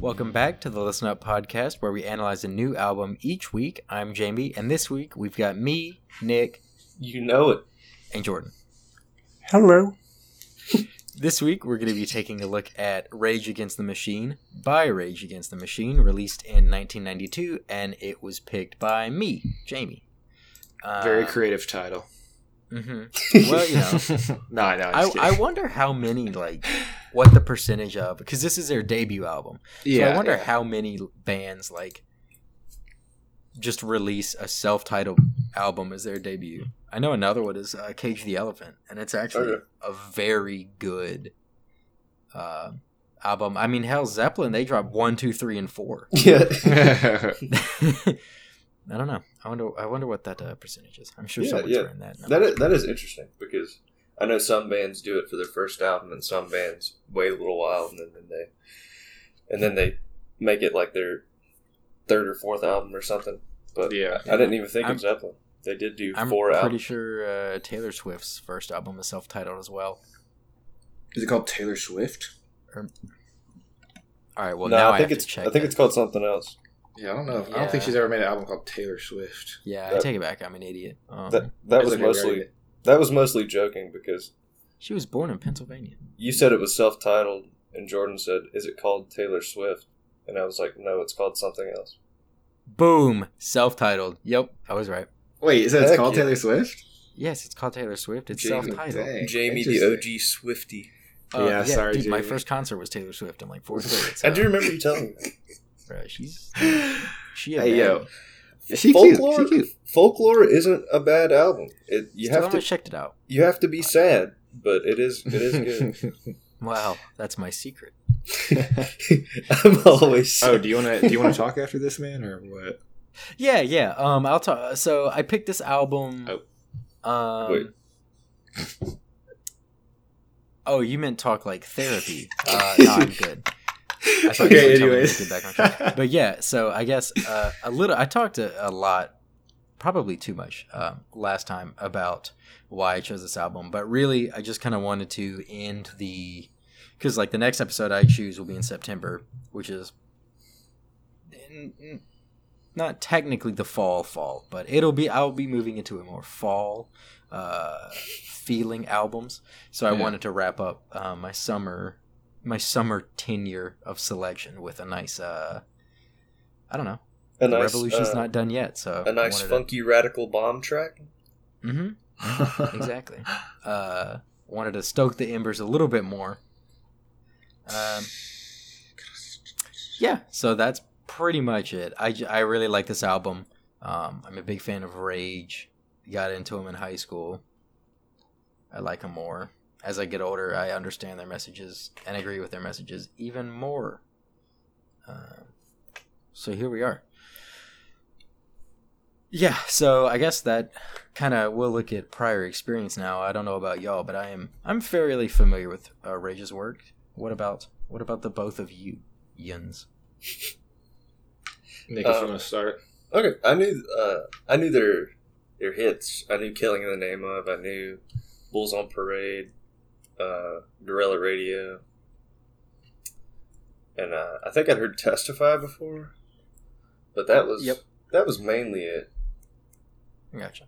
Welcome back to the Listen Up podcast, where we analyze a new album each week. I'm Jamie, and this week we've got me, Nick, You know it. And Jordan. Hello. This week we're going to be taking a look at Rage Against the Machine by Rage Against the Machine, released in 1992, and it was picked by me, Jamie. Uh, Very creative title. hmm Well, you know, no, no. I, I wonder how many, like, what the percentage of, because this is their debut album. So yeah, I wonder yeah. how many bands like just release a self-titled album as their debut. I know another one is uh, Cage the Elephant, and it's actually Okay. a very good uh, album. I mean, hell, Zeppelin they dropped one, two, three, and four. Yeah. I don't know. I wonder. I wonder what that uh, percentage is. I'm sure Yeah, someone's yeah. running that. that number. is, that is interesting because I know some bands do it for their first album, and some bands wait a little while and then, then they and then they make it like their third or fourth album or something. But yeah. I didn't even think I'm- of Zeppelin. They did do I'm four pretty albums. sure uh, Taylor Swift's first album is self-titled as well. Is it called Taylor Swift? All right. Well, no, now I think have it's to check. I think that. it's called something else. Yeah, I don't know. I Yeah. don't think she's ever made an album called Taylor Swift. Yeah, I take it back. I'm an idiot. Um, That that was It's okay, we mostly that was mostly joking because she was born in Pennsylvania. you said it was self-titled, and Jordan said, "Is it called Taylor Swift?" And I was like, "No, it's called something else." Boom, self-titled. Yep, I was right. Wait, is that it's called yeah. Taylor Swift? Yes, it's called Taylor Swift. It's Jamie, self-titled. dang. Jamie, the OG Swifty. Uh, Yeah, sorry, dude. My first concert was Taylor Swift in like fourth grade. I do remember you telling me. that. bro, she's she. A Hey, man. yo. She cute. folklore, She cute. folklore isn't a bad album. It you Still have to haven't checked it out. you have to be sad, but it is it is good. Wow, that's my secret. I'm always sad. oh, do you want to do you want to talk after this, man, or what? Yeah, yeah. Um, I'll talk. So I picked this album. Oh. Um, Wait. Oh, you meant talk like therapy? Uh, no, I'm good. I thought you Okay, me anyways. get back on track. But yeah, so I guess uh, a little. I talked a, a lot, probably too much, um, last time about why I chose this album. But really, I just kind of wanted to end the because like the next episode I choose will be in September, which is not technically the fall fall, but it'll be. I'll be moving into a more fall uh, feeling albums. So I Yeah. wanted to wrap up uh, my summer my summer tenure of selection with a nice uh I don't know. a the nice revolution's uh, not done yet, so a nice funky radical bomb track. Mm-hmm. exactly. Uh wanted to stoke the embers a little bit more. Um Yeah, so that's pretty much it. I, I really like this album. Um I'm a big fan of Rage. Got into them in high school. I like them more. As I get older, I understand their messages and agree with their messages even more. Uh, so here we are. Yeah, so I guess that kind of we'll look at prior experience now. I don't know about y'all, but I am I'm fairly familiar with uh, Rage's work. What about what about the both of you, Yuns? Nick, if Uh, you want to start. Okay, I knew uh, I knew their their hits. I knew "Killing in the Name of." I knew "Bulls on Parade," uh, "Guerrilla Radio," and uh, I think I'd heard "Testify" before, but that was Yep. that was mainly it. Gotcha.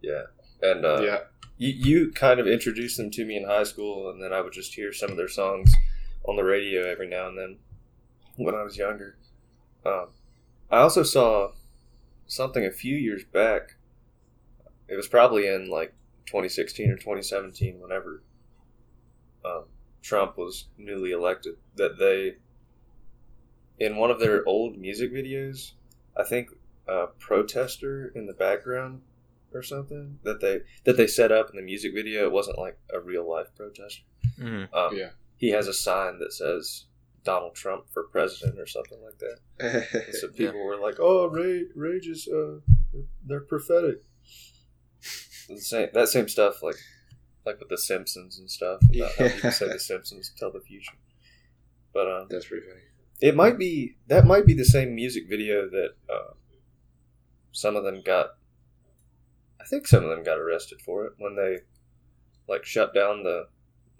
Yeah, and uh, yeah. you, you kind of introduced them to me in high school, and then I would just hear some of their songs on the radio every now and then when I was younger. Um, I also saw something a few years back. It was probably in like 2016 or 2017, whenever um, Trump was newly elected, that they, in one of their old music videos, I think a protester in the background or something that they that they set up in the music video. It wasn't like a real life protester. hmm Um, Yeah. He has a sign that says Donald Trump for president or something like that. And so people were like, "Oh, Ray, Rage is uh, they're, prophetic." The same that same stuff like like with the Simpsons and stuff. About how people say Yeah. the Simpsons tell the future. But um, That's pretty funny. it might be that might be the same music video that uh, some of them got. I think some of them got arrested for it when they like shut down the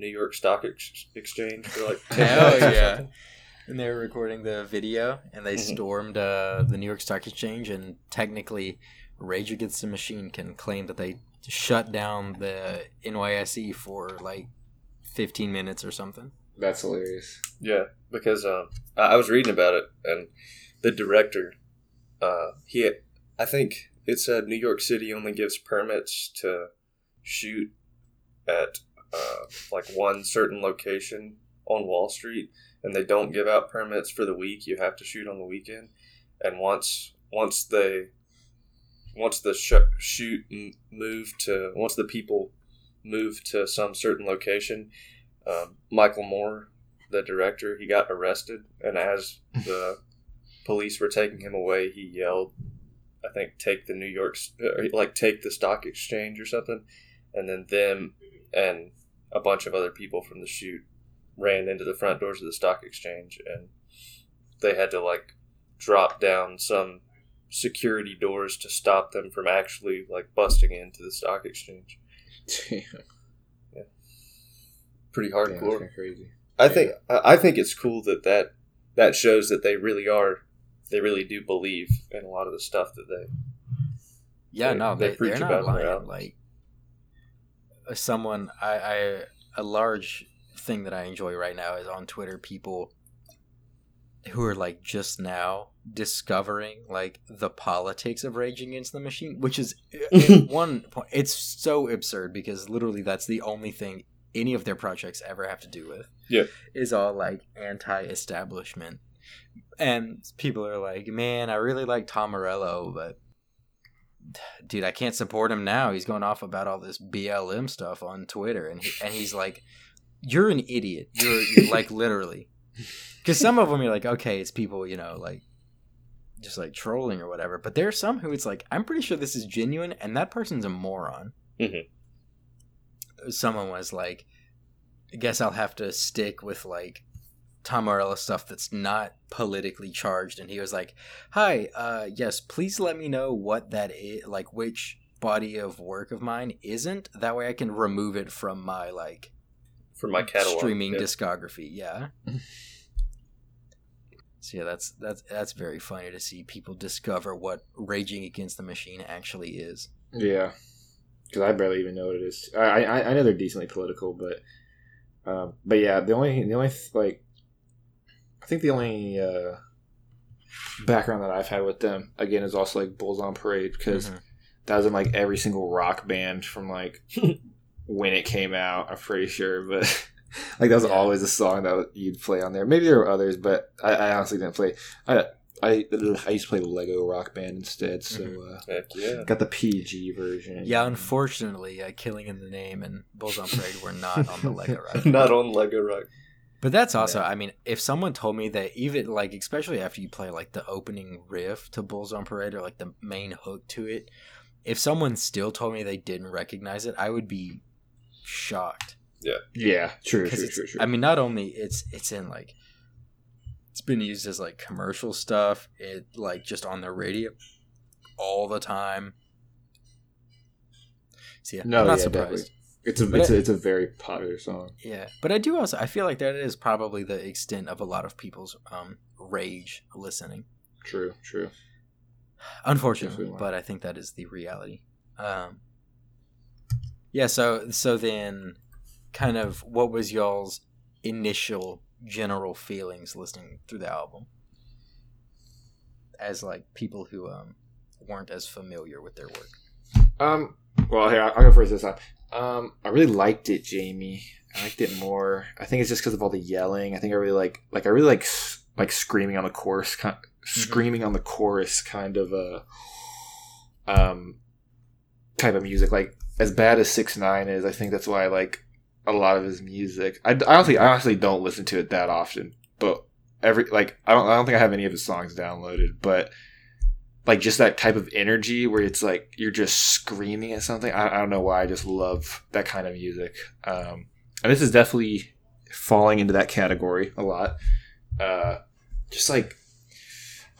New York Stock Ex- Exchange for like ten Hell bucks or yeah. And they were recording the video, and they Mhm. stormed uh, the New York Stock Exchange. And technically, Rage Against the Machine can claim that they shut down the NYSE for like 15 minutes or something. That's hilarious. Yeah, because um, I I was reading about it, and the director, uh, he, I think it said New York City only gives permits to shoot at uh, like one certain location on Wall Street, and they don't give out permits for the week. You have to shoot on the weekend, and once once they once the sh- shoot m- moved to once the people move to some certain location, um, Michael Moore, the director, he got arrested, and as the police were taking him away, he yelled, "I think take the New York, like take the stock exchange or something," and then them and a bunch of other people from the shoot ran into the front doors of the stock exchange, and they had to like drop down some security doors to stop them from actually like busting into the stock exchange. Damn, Yeah. Pretty hardcore. kinda crazy. I think I I think it's cool that, that that shows that they really are they really do believe in a lot of the stuff that they Yeah, They- no, they they, preach they are about not it in their lying. Like someone, I, I, a large thing that I enjoy right now is on Twitter. People who are like just now discovering like the politics of Rage Against the Machine, which is uh, one point it's so absurd because literally that's the only thing any of their projects ever have to do with. Yeah. is all like anti-establishment, and people are like, "Man, I really like Tom Morello, but." Dude, I can't support him now. He's going off about all this BLM stuff on Twitter, and he, and he's like, "You're an idiot. You're, you're like literally." Because some of them you're like, okay, it's people, you know, like just like trolling or whatever. But there are some who it's like, I'm pretty sure this is genuine, and that person's a moron. Mhm. Someone was like, I guess I'll have to stick with like Tom Morello stuff that's not politically charged. And he was like, Hi, uh, yes, please let me know what that is, like which body of work of mine isn't. That way I can remove it from my like from my catalog. streaming yeah. discography. Yeah. so yeah, that's that's that's very funny to see people discover what Raging Against the Machine actually is. Yeah, because I barely even know what it is. I, I I know they're decently political, but um, but yeah, the only the only like I think the only uh, background that I've had with them again is also like Bulls on Parade because Mhm. that was in like every single rock band from like when it came out. I'm pretty sure, but like that was Yeah. always a song that you'd play on there. Maybe there were others, but I, I honestly didn't play. I I I used to play Lego Rock Band instead, so. Mhm. Uh, yeah. Got the PG version. Yeah, unfortunately, uh, Killing in the Name and Bulls on Parade were not on the Lego Rock. Not on Lego Rock. But that's also, Yeah. I mean, if someone told me that even like, especially after you play like the opening riff to Bulls on Parade or like the main hook to it, if someone still told me they didn't recognize it, I would be shocked. Yeah, true, true, true, true. I mean, not only it's it's in like it's been used as like commercial stuff. It like just on the radio all the time. So yeah, No, I'm not yeah, surprised. definitely. It's a but it's, I- a it's a very popular song. Yeah, but I do also I feel like that is probably the extent of a lot of people's um rage listening. True, true. Unfortunately, Definitely. but I think that is the reality. Um, yeah. So so then, kind of, what was y'all's initial general feelings listening through the album, as like people who um weren't as familiar with their work? Um, well, here I'll, I'll go first this time. Um, I really liked it, Jamie. I liked it more. I think it's just because of all the yelling. I think I really like like I really like like screaming on the chorus, kind of screaming on the chorus, kind of a um kind of music. Like as bad as Six Nine is, I think that's why I like a lot of his music. I, I honestly I honestly don't listen to it that often, but every like I don't I don't think I have any of his songs downloaded, but like just that type of energy where it's like you're just screaming at something. I, I don't know why. I just love that kind of music. Um, and this is definitely falling into that category a lot. Uh, just like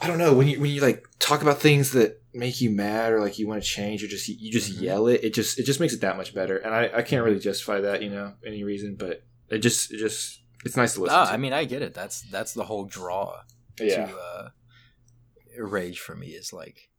I don't know when you when you like talk about things that make you mad or like you want to change or just you just Mhm. yell it. It just it just makes it that much better. And I, I can't really justify that you know any reason, but it just it just it's nice to listen. Ah, to. I mean, I get it. That's that's the whole draw yeah, to uh, rage for me is like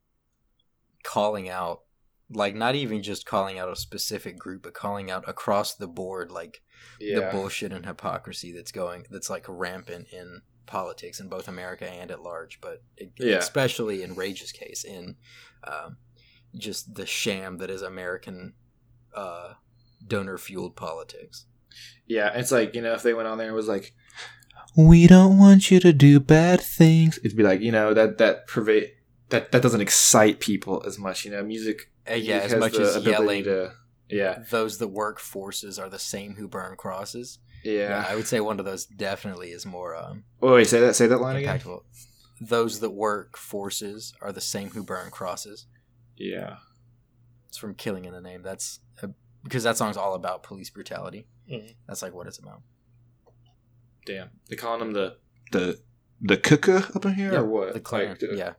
calling out, like not even just calling out a specific group, but calling out across the board, like the bullshit and hypocrisy that's going, that's like rampant in politics in both America and at large, but it, Yeah. especially in Rage's case, in um, just the sham that is American uh, donor fueled politics. yeah. It's like you know if they went on there and was like, we don't want you to do bad things. It'd be like you know that that pervade that that doesn't excite people as much. You know, music. Uh, yeah, music as much as yelling. to yeah those that work forces are the same who burn crosses. yeah. Yeah, I would say one of those definitely is more um, Wait, wait, say that say that line again. impactful. Those that work forces are the same who burn crosses. Yeah. It's from Killing in the Name. That's uh because that song's all about police brutality. Mhm. That's like what it's about. Damn. They calling them the the the cuckoo up in here Yeah, or what? The Klan, Like, the- yeah,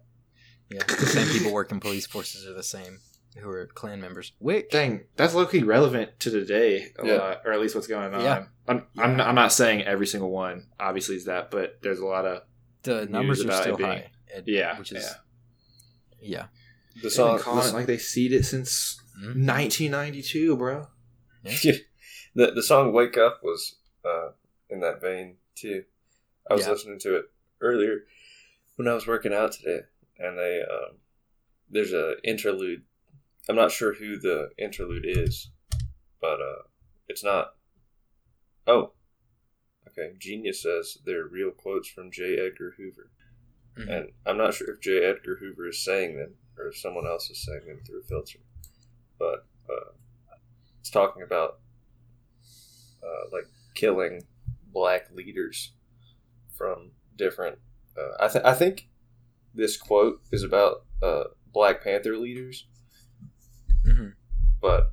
yeah. The same people working police forces are the same who are Klan members. Wick, Dang, that's low key relevant to today a Yeah. lot, or at least what's going on. Yeah. I'm, Yeah. I'm, not, I'm not saying every single one obviously is that, but there's a lot of the numbers are still being- high. It- yeah, which is yeah. yeah. The song, been calling it like they seed it since Mhm. 1992, bro. the the song "Wake Up" was uh, in that vein too. I was Yeah. listening to it earlier when I was working out today, and they um, there's a interlude. I'm not sure who the interlude is, but uh, it's not. Oh, okay. Genius says they're real quotes from J. Edgar Hoover, Mhm. and I'm not sure if J. Edgar Hoover is saying them or if someone else is saying them through a filter, but uh, it's talking about uh, like killing black leaders from different. Uh, I, th- I think this quote is about uh, Black Panther leaders, Mhm. but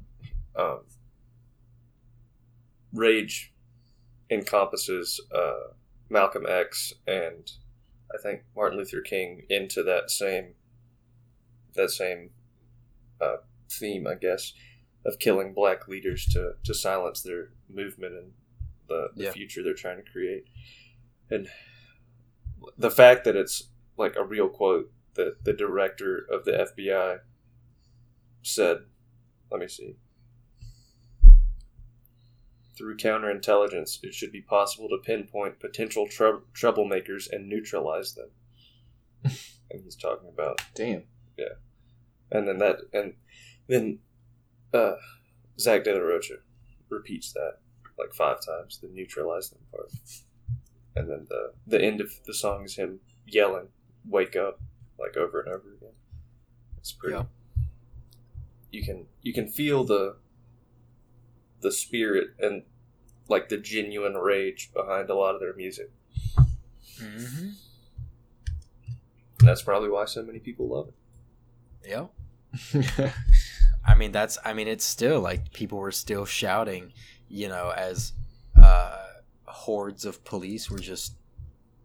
um, rage encompasses uh, Malcolm X and I think Martin Luther King into that same that same uh, theme, I guess, of killing black leaders to to silence their movement and the, the Yeah. future they're trying to create. And the fact that it's like a real quote that the director of the FBI said, let me see. Through counterintelligence, it should be possible to pinpoint potential trou- troublemakers and neutralize them. and he's talking about Damn. Yeah. And then that and then uh Zach De La Rocha repeats that like five times the neutralize them part and then the the end of the song is him yelling wake up like over and over again it's pretty Yeah. you can you can feel the the spirit and like the genuine rage behind a lot of their music Mhm. that's probably why so many people love it Yeah. I mean, that's. I mean, it's still like people were still shouting, you know, as uh, hordes of police were just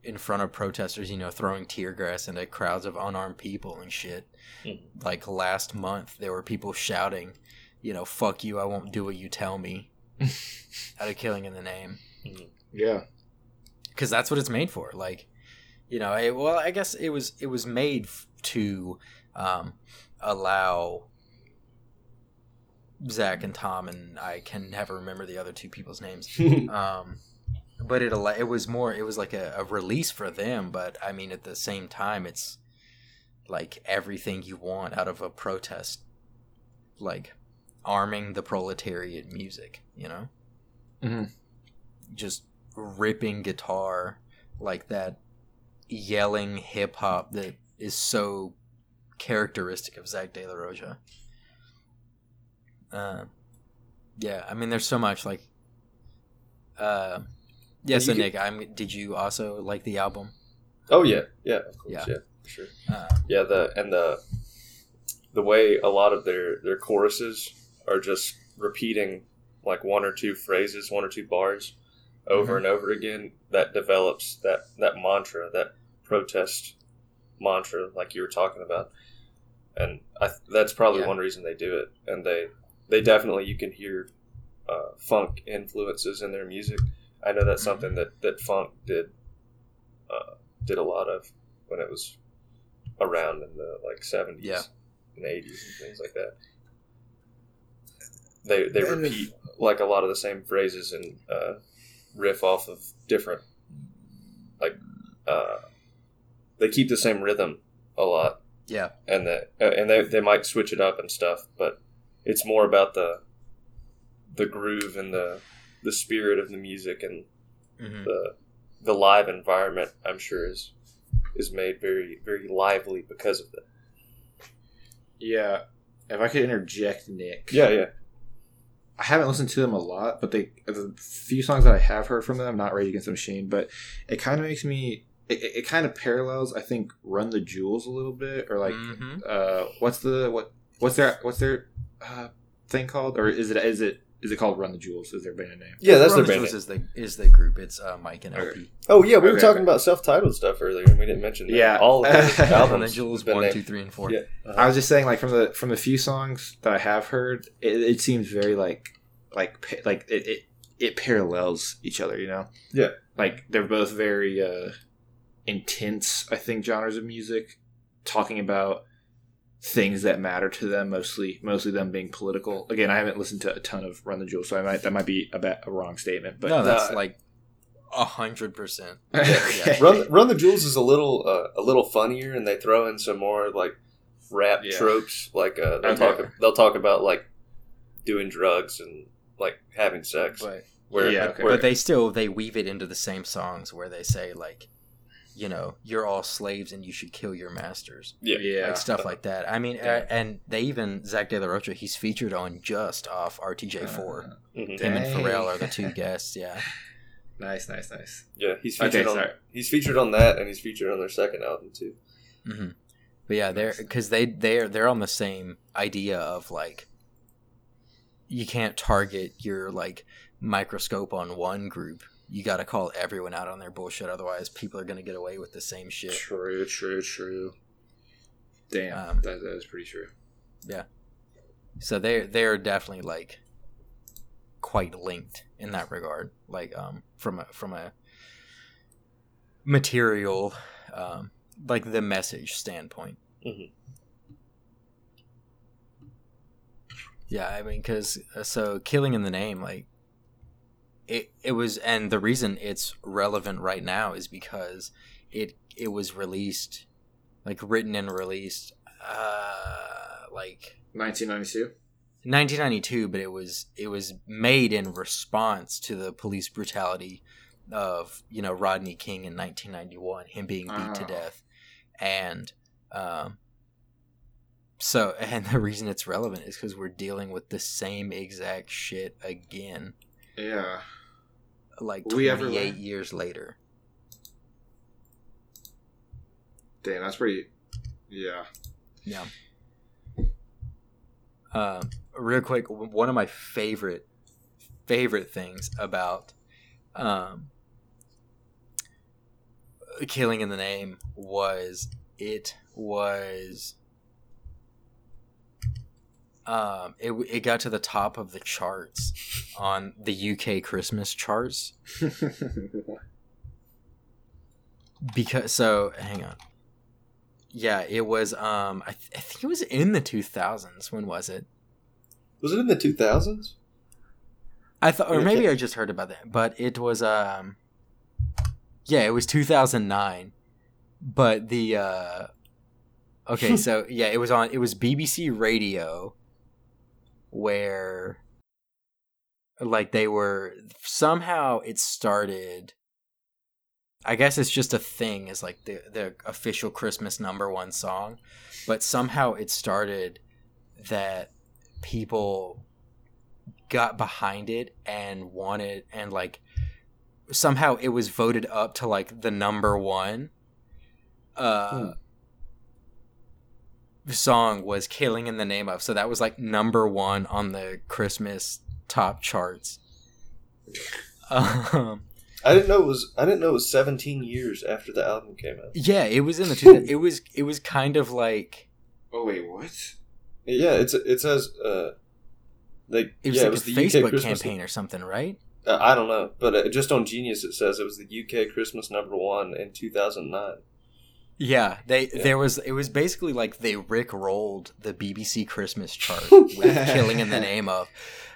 in front of protesters, you know, throwing tear gas into crowds of unarmed people and shit. Mhm. Like last month, there were people shouting, you know, "Fuck you! I won't do what you tell me." out of killing in the name, yeah. because that's what it's made for. Like, you know, it, well, I guess it was it was made f- to um, allow Zach and Tom and I can never remember the other two people's names. Um, but it it was more it was like a, a release for them. But I mean, at the same time, it's like everything you want out of a protest, like arming the proletariat music. You know, Mhm. just ripping guitar like that, yelling hip hop that is so characteristic of Zach De La Rocha. Uh, yeah, I mean, there's so much like. Uh, yeah, so could- Nick, I'm. Did you also like the album? oh yeah yeah of course Yeah. yeah, for sure. Uh, Yeah, the and the the way a lot of their their choruses are just repeating like one or two phrases, one or two bars over Mhm. and over again that develops that that mantra, that protest mantra like you were talking about. And I, that's probably Yeah. one reason they do it. And they they definitely you can hear uh, funk influences in their music. I know that's something that that funk did uh, did a lot of when it was around in the like seventies Yeah. and eighties and things like that. They they And- repeat like a lot of the same phrases and uh, riff off of different like uh, they keep the same rhythm a lot yeah, and that uh, and they, they might switch it up and stuff but it's more about the the groove and the the spirit of the music and hmm the the live environment i'm sure is is made very very lively because of that Yeah. If I could interject, Nick. yeah yeah I haven't listened to them a lot, but they the few songs that I have heard from them, not Rage Against the Machine, but it kind of makes me. It, it, kind of parallels, I think, Run the Jewels a little bit, or like, Mhm. uh, what's the what what's their what's their uh, thing called, or is it is it is it called Run the Jewels? Is their band name? yeah that's Run their the band Jewels name. is the is the group. It's uh, Mike and Okay. LP. oh yeah we were talking okay. about self-titled stuff earlier and we didn't mention that. Yeah. all of their Run the Run the Jewels have one, named- two, three, and four. Yeah. I was just saying, like from the from the few songs that I have heard, it, it seems very like like like it, it it parallels each other. You know? Yeah. Like they're both very uh intense. I think genres of music, talking about things that matter to them. Mostly, mostly them being political. Again, I haven't listened to a ton of Run the Jewels, so I might that might be a, ba- a wrong statement. But no, that's uh, like a hundred percent. Run Run the Jewels is a little uh, a little funnier, and they throw in some more like rap Yeah. tropes. Like uh, they'll Okay. talk they'll talk about like doing drugs and like having sex. But where, Yeah, okay. where- but they still they weave it into the same songs where they say like, you know, you're all slaves and you should kill your masters, yeah, yeah, like stuff like that. I mean, Yeah. uh, and they even Zach De La Rocha he's featured on Just off RTJ four. Uh, Mhm. Him and dang. Pharrell are the two guests. Yeah, nice, nice, nice. yeah. He's Okay, featured on sorry. he's featured on that, and he's featured on their second album too. hmm but yeah, they're because they they're they're on the same idea of like, you can't target your like microscope on one group. You got to call everyone out on their bullshit, otherwise people are gonna get away with the same shit. True, true, true. Damn, Um, that, that is pretty true. Yeah. So they they're definitely like quite linked in that regard like um from a from a material um like the message standpoint Mhm. yeah i mean because so killing in the name like it it was and the reason it's relevant right now is because it it was released like written and released uh like 1992. 1992 but it was it was made in response to the police brutality of you know Rodney King in 1991 him being beat to Oh. death and um so and the reason it's relevant is because we're dealing with the same exact shit again Yeah. Like we 28 ever years later Damn, that's pretty. Yeah. Yeah. Um, real quick, one of my favorite favorite things about um, Killing in the Name was it was um, it it got to the top of the charts on the UK Christmas charts. Because so hang on. Yeah it was um I, th- I think it was in the 2000s when was it? Was it in the two thousands? i thought or maybe i just heard about that but it was um yeah it was 2009 but the uh okay so yeah it was on it was bbc radio where like they were somehow it started I guess it's just a thing is like the the official Christmas number one song, but somehow it started that people got behind it and wanted and like somehow it was voted up to like the number one uh Hmm. Song was "Killing in the Name of," so that was like number one on the Christmas top charts. Um, I didn't know it was. I didn't know it was 17 years after the album came out. yeah, it was in the two. it was it was kind of like oh wait, what? Yeah, it's it says uh, like it was yeah, like it was a the Facebook UK Christmas. campaign or something, right? Uh, I don't know, but uh, just on Genius it says it was the UK Christmas number one in 2009. Yeah, they Yeah. there was it was basically like they Rick rolled the BBC Christmas chart with "Killing in the Name of,"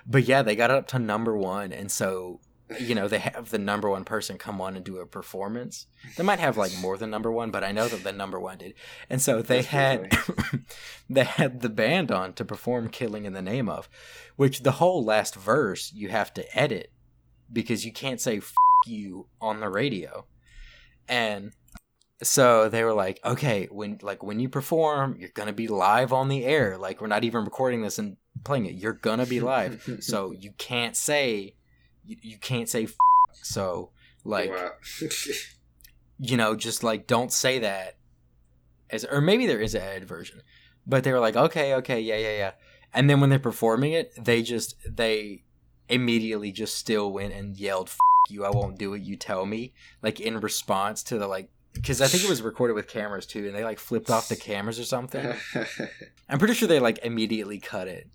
but yeah, they got it up to number one, and so you know they have the number one person come on and do a performance. They might have like more than number one, but I know that the number one did, and so they That's had they had the band on to perform "Killing in the Name of," which the whole last verse you have to edit because you can't say "f you" on the radio, and so they were like okay when like when you perform you're gonna be live on the air. Like we're not even recording this and playing it. You're gonna be live. So you can't say you, you can't say F- so like Wow. you know just like don't say that as or maybe there is an edited version but they were like okay okay yeah yeah yeah. And then when they're performing it they just they immediately just still went and yelled F- you i won't do it. You tell me like in response to the like because i think it was recorded with cameras too and they like flipped off the cameras or something. I'm pretty sure they like immediately cut it.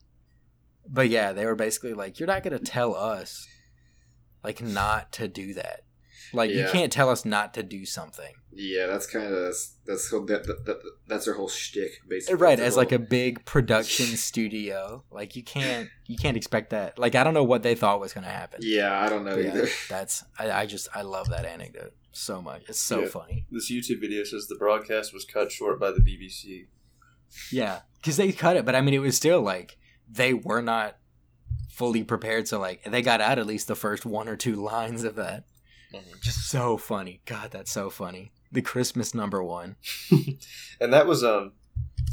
But yeah they were basically like you're not gonna tell us like not to do that like you can't tell us not to do something yeah, that's kind of that's that's that, that, that, that's their whole shtick, basically. right Their as like a big production studio like you can't you can't expect that like i don't know what they thought was gonna happen yeah, I don't know But yeah, either. that's I, I just i love that anecdote so much it's so Yeah. funny This YouTube video says the broadcast was cut short by the BBC. yeah because they cut it but i mean it was still like they were not fully prepared so like they got out at least the first one or two lines of that just so funny god that's so funny the christmas number one and that was um,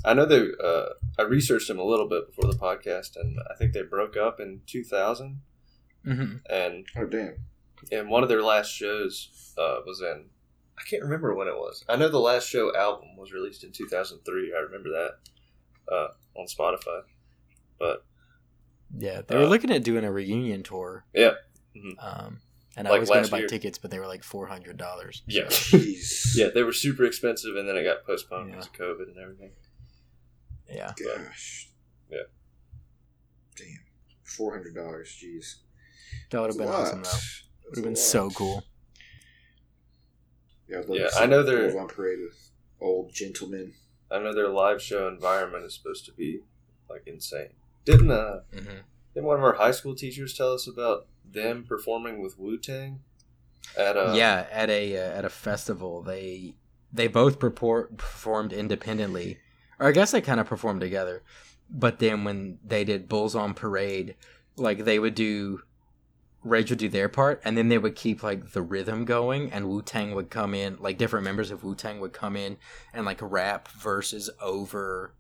I know they. Uh, I researched them a little bit before the podcast, and I think they broke up in 2000. hmm And Oh damn! and one of their last shows uh, was in. I can't remember when it was. I know the last show album was released in 2003. I remember that uh, on Spotify. But yeah they were Uh, looking at doing a reunion tour yeah, Mhm. um and i was gonna buy year. tickets but they were like $400 yeah, Jeez. yeah. They were super expensive, and then it got postponed Yeah. because of COVID and everything. yeah Gosh. Yeah. Damn. Four hundred dollars. Jeez. that would have been That's awesome lot. though would have been lot. so cool Yeah, I'd Yeah, I know they're- on parade with old gentlemen. I know their live show environment is supposed to be like insane. Didn't uh hmm didn't one of our high school teachers tell us about them performing with Wu Tang at uh yeah at a uh, at a festival. They they both purport, performed independently. Or i guess they kind of performed together. But then when they did bulls on parade like they would do rage would do their part and then they would keep like the rhythm going and wu-tang would come in like different members of wu-tang would come in and like rap verses over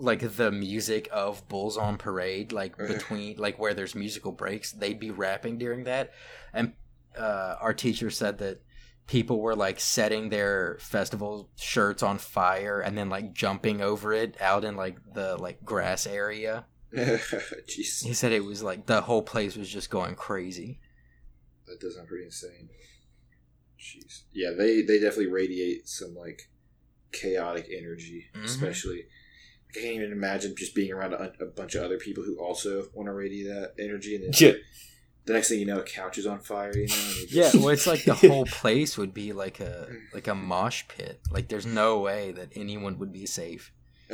like the music of bulls on parade like between like where there's musical breaks they'd be rapping during that and uh, our teacher said that people were like setting their festival shirts on fire and then like jumping over it out in like the like grass area Jeez, he said it was like the whole place was just going crazy that does sound pretty insane. Jeez. Yeah, they they definitely radiate some like chaotic energy, Mhm. especially. I can't even imagine just being around a, a bunch of other people who also want to radiate that energy, and then Yeah. the next thing you know, a couch is on fire. You know, and you yeah just- well it's like the whole place would be like a like a mosh pit like there's no way that anyone would be safe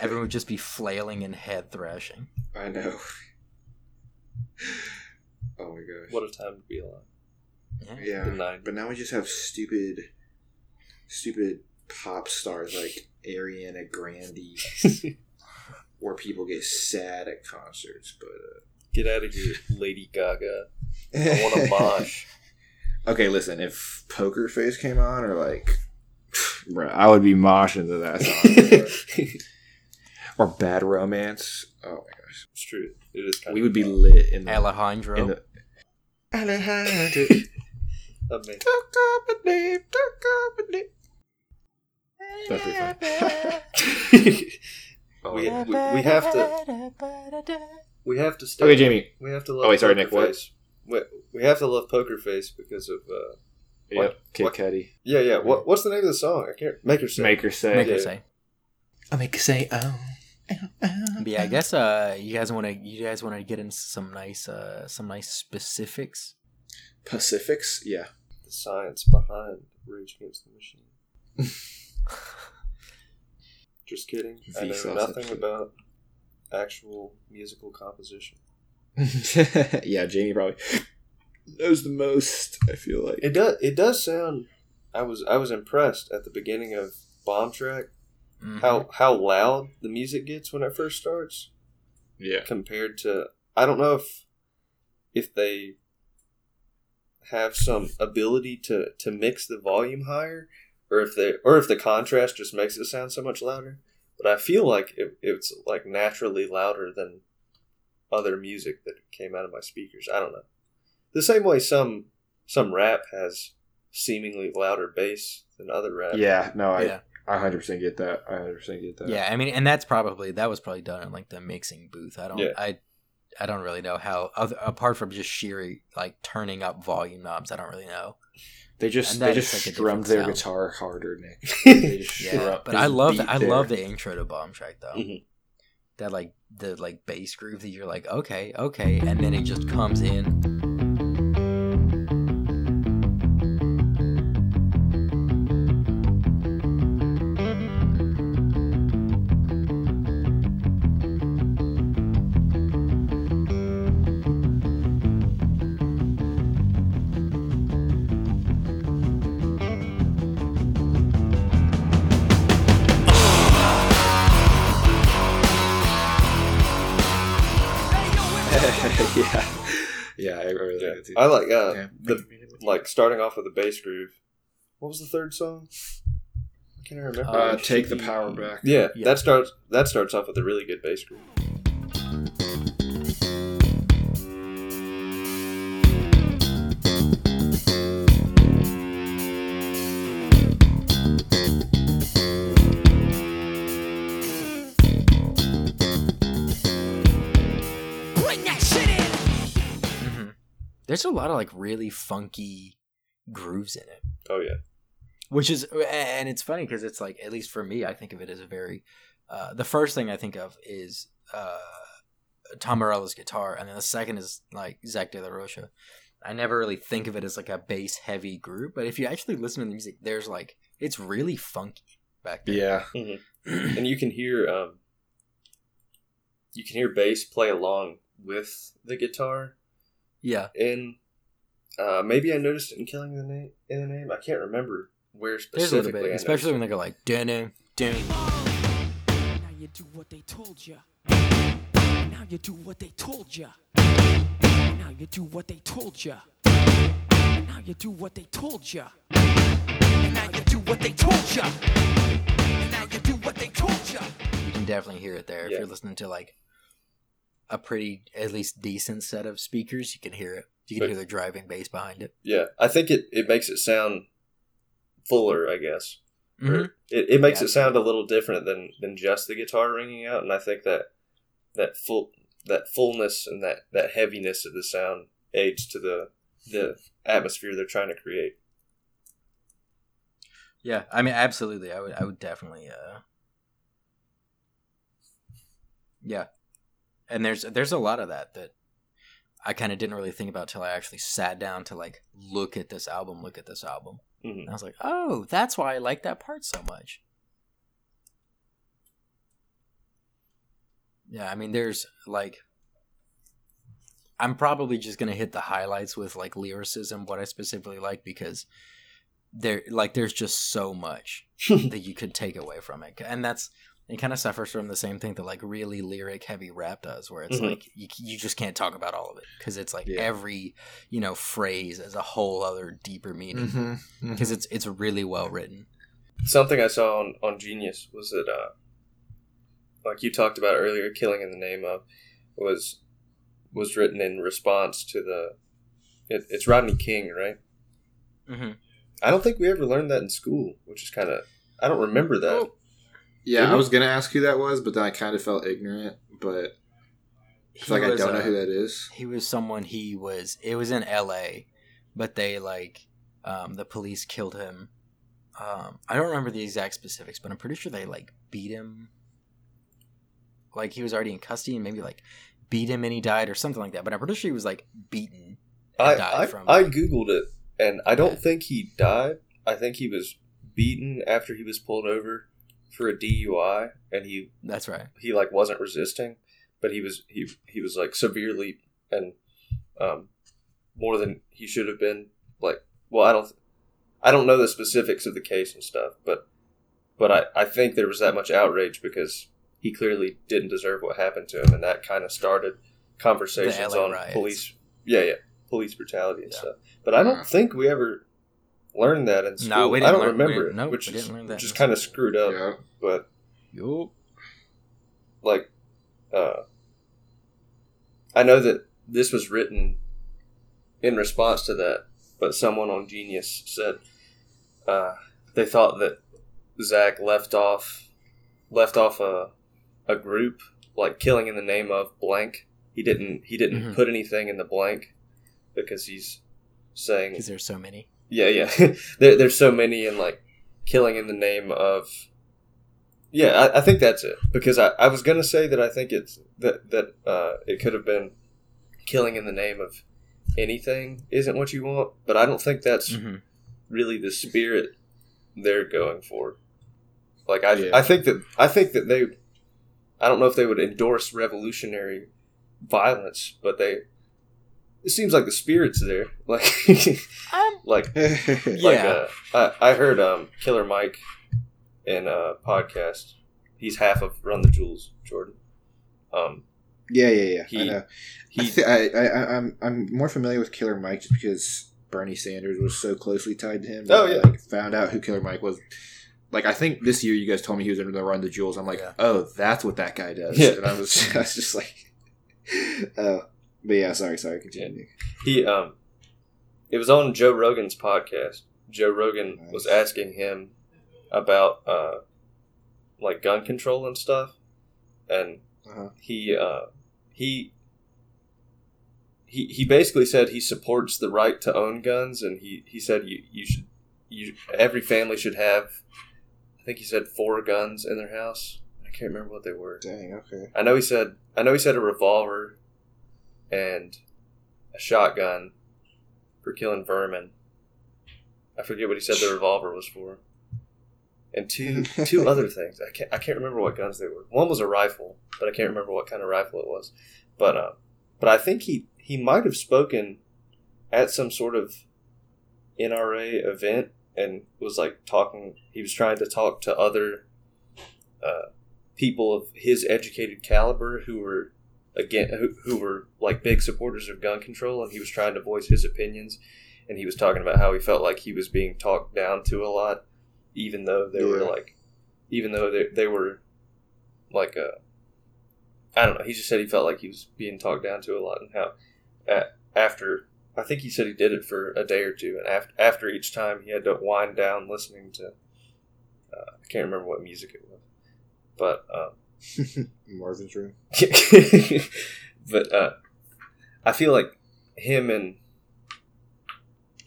everyone would just be flailing and head thrashing I know. Oh my gosh. What a time to be alive. yeah yeah. But now we just have stupid, stupid pop stars like Ariana Grande, where people get sad at concerts. But Get out of here, Lady Gaga. uh, I want to mosh. okay, listen. If Poker Face came on, or like, bruh, I would be moshing to that song. or Bad Romance. Oh my gosh, it's true. It is kind we of would be lit in the alejandro in the. Alejandro. amazing. Took up a name, took up a name. That's pretty fun. Oh, We- we have to- We have to stay. Okay, Jamie. We have to love. Oh, wait, sorry, Poker Nick, what? We, we have to love Poker Face because of. Uh, Yep. Kid what- Cudi. yeah, yeah. What What's the name of the song? I can't. Make her say. Make her say. Make Yeah. her say. I make her say. Oh. But yeah, I guess uh, you guys want to you guys want to get into some nice uh, some nice specifics. Pacifics. Yeah. the science behind Rage Against the Machine. Just kidding. I know nothing episode. about actual musical composition. yeah, Jamie probably knows the most. I feel like. It does. It does sound. I was. I was impressed at the beginning of Bomb Track Mhm. how how loud the music gets when it first starts Yeah. compared to. I don't know if if they have some ability to to mix the volume higher or if they or if the contrast just makes it sound so much louder but i feel like it, it's like naturally louder than other music that came out of my speakers i don't know the same way some some rap has seemingly louder bass than other rap Yeah. No, I. yeah, I 100% get that. I 100% get that. yeah. I mean, and that's probably that was probably done in like the mixing booth. I don't, Yeah. I, I don't really know how. Other, apart from just sheer like turning up volume knobs, I don't really know. They just they just like, strummed their sound. guitar harder, Nick. They just Yeah, strum- but I love the, I love the intro to Bomb Track though. Mhm. That like the like bass groove that you're like okay okay, and then it just comes in. Too. like Yeah. the like starting off with a bass groove what was the third song i can't remember uh, take the power back. Yeah, Yeah. that starts that starts off with a really good bass groove. There's a lot of like really funky grooves in it. Oh yeah, which is and it's funny because it's like at least for me i think of it as a very uh, the first thing i think of is uh, tom morello's guitar and then the second is like zach de la rocha. I never really think of it as like a bass heavy group but if you actually listen to the music there's like it's really funky back there. Yeah, and you can hear um, you can hear bass play along with the guitar. Yeah And uh, maybe I noticed it in Killing the Name. In the name, I can't remember where there's a little specifically. bit I especially when they go like dun dun Now you do what they told ya. Now you do what they told ya. Now you do what they told ya. Now you do what they told ya. Now you do what they told ya. Now you do what they told ya. you can definitely hear it there if you're listening to like a pretty at least decent set of speakers you can hear it you can But- hear the driving bass behind it Yeah, I think it, it makes it sound fuller. I guess Mhm. it, it makes Yeah. it sound a little different than than just the guitar ringing out, and I think that that full that fullness and that that heaviness of the sound aids to the the atmosphere they're trying to create. Yeah, I mean, absolutely. I would, I would definitely, uh, yeah. And there's, there's a lot of that that I kind of didn't really think about till I actually sat down to like look at this album, look at this album, hmm and I was like, oh, that's why I like that part so much. Yeah, I mean, there's like, I'm probably just gonna hit the highlights with like lyricism, what I specifically like, because there, like, there's just so much that you could take away from it, and that's it. Kind of suffers from the same thing that like really lyric heavy rap does, where it's Mhm. like you, you just can't talk about all of it because it's like Yeah. every you know phrase has a whole other deeper meaning Mm-hmm. because it's it's really well written. Something I saw on on Genius was that uh, like you talked about earlier, "Killing in the Name of" was was written in response to the. It, it's Rodney King, right? Mm-hmm. I don't think we ever learned that in school, which is kind of I don't remember that. Oh. Yeah, Did I was gonna ask who that was, but then I kind of felt ignorant. But I feel He like I was, don't know uh, who that is. He was someone. He was. It was in L.A., but they like um, the police killed him. Um, I don't remember the exact specifics, but I'm pretty sure they like beat him. Like he was already in custody, and maybe like beat him, and he died, or something like that. But I'm pretty sure he was like beaten. And I, died I, from I like- googled it, and I don't Yeah. think he died. I think he was beaten after he was pulled over for a DUI, and he That's right. he like wasn't resisting, but he was he he was like severely and um more than he should have been. Like, well, I don't I don't know the specifics of the case and stuff, but but I I think there was that much outrage because he clearly didn't deserve what happened to him, and that kind of started conversations on riots. police. Yeah, yeah, police brutality and Yeah. stuff. But I don't Yeah. think we ever learned that in school. No, we I didn't don't learn- remember didn't- it, nope, which we is didn't learn that which kind of screwed up. Yeah. But Yup. like uh I know that this was written in response to that, but someone on Genius said uh, they thought that Zack left off left off a a group like killing in the name of blank. He didn't he didn't Mhm. put anything in the blank because he's saying Because there's so many. Yeah, yeah. there, there's so many and like killing in the name of. Yeah, I, I think that's it because I, I was gonna say that I think it's that that uh, it could have been killing in the name of anything isn't what you want, but I don't think that's hmm really the spirit they're going for. Like I, Yeah. I think that I think that they, I don't know if they would endorse revolutionary violence, but they. It seems like the spirit's there, like, like like Yeah. uh, I, I heard um Killer Mike in a podcast. He's half of Run the Jewels, Jordan. Um, yeah, yeah, yeah. I He- know. I he th- I, I, I, I'm I'm more familiar with Killer Mike just because Bernie Sanders was so closely tied to him. Oh, that I, yeah. like, found out who Killer Mike was. Like I think this year you guys told me he was in the Run the Jewels. I'm like, Yeah. oh, that's what that guy does. Yeah. And I was, I was just like, oh, but yeah, sorry, sorry, continue. he um, it was on Joe Rogan's podcast. Joe Rogan Nice. was asking him about uh, like gun control and stuff, and Uh-huh. he uh, he he he basically said he supports the right to own guns, and he he said you you should you every family should have. I think he said four guns in their house. I can't remember what they were. Dang, okay. I know he said I know he said a revolver and a shotgun for killing vermin. I forget what he said the revolver was for. And two two other things. I can't I can't remember what guns they were. One was a rifle, but I can't remember what kind of rifle it was. But uh, but I think he he might have spoken at some sort of NRA event and was like talking. He was trying to talk to other uh, people of his educated caliber who were again who, who were like big supporters of gun control, and he was trying to voice his opinions. And he was talking about how he felt like he was being talked down to a lot, even though they were like, even though they, they were like a I don't know. He just said he felt like he was being talked down to a lot, and how after I think he said he did it for a day or two, and after after each time he had to wind down listening to uh, I can't remember what music it was, but um, Marvin's room. but uh, I feel like him and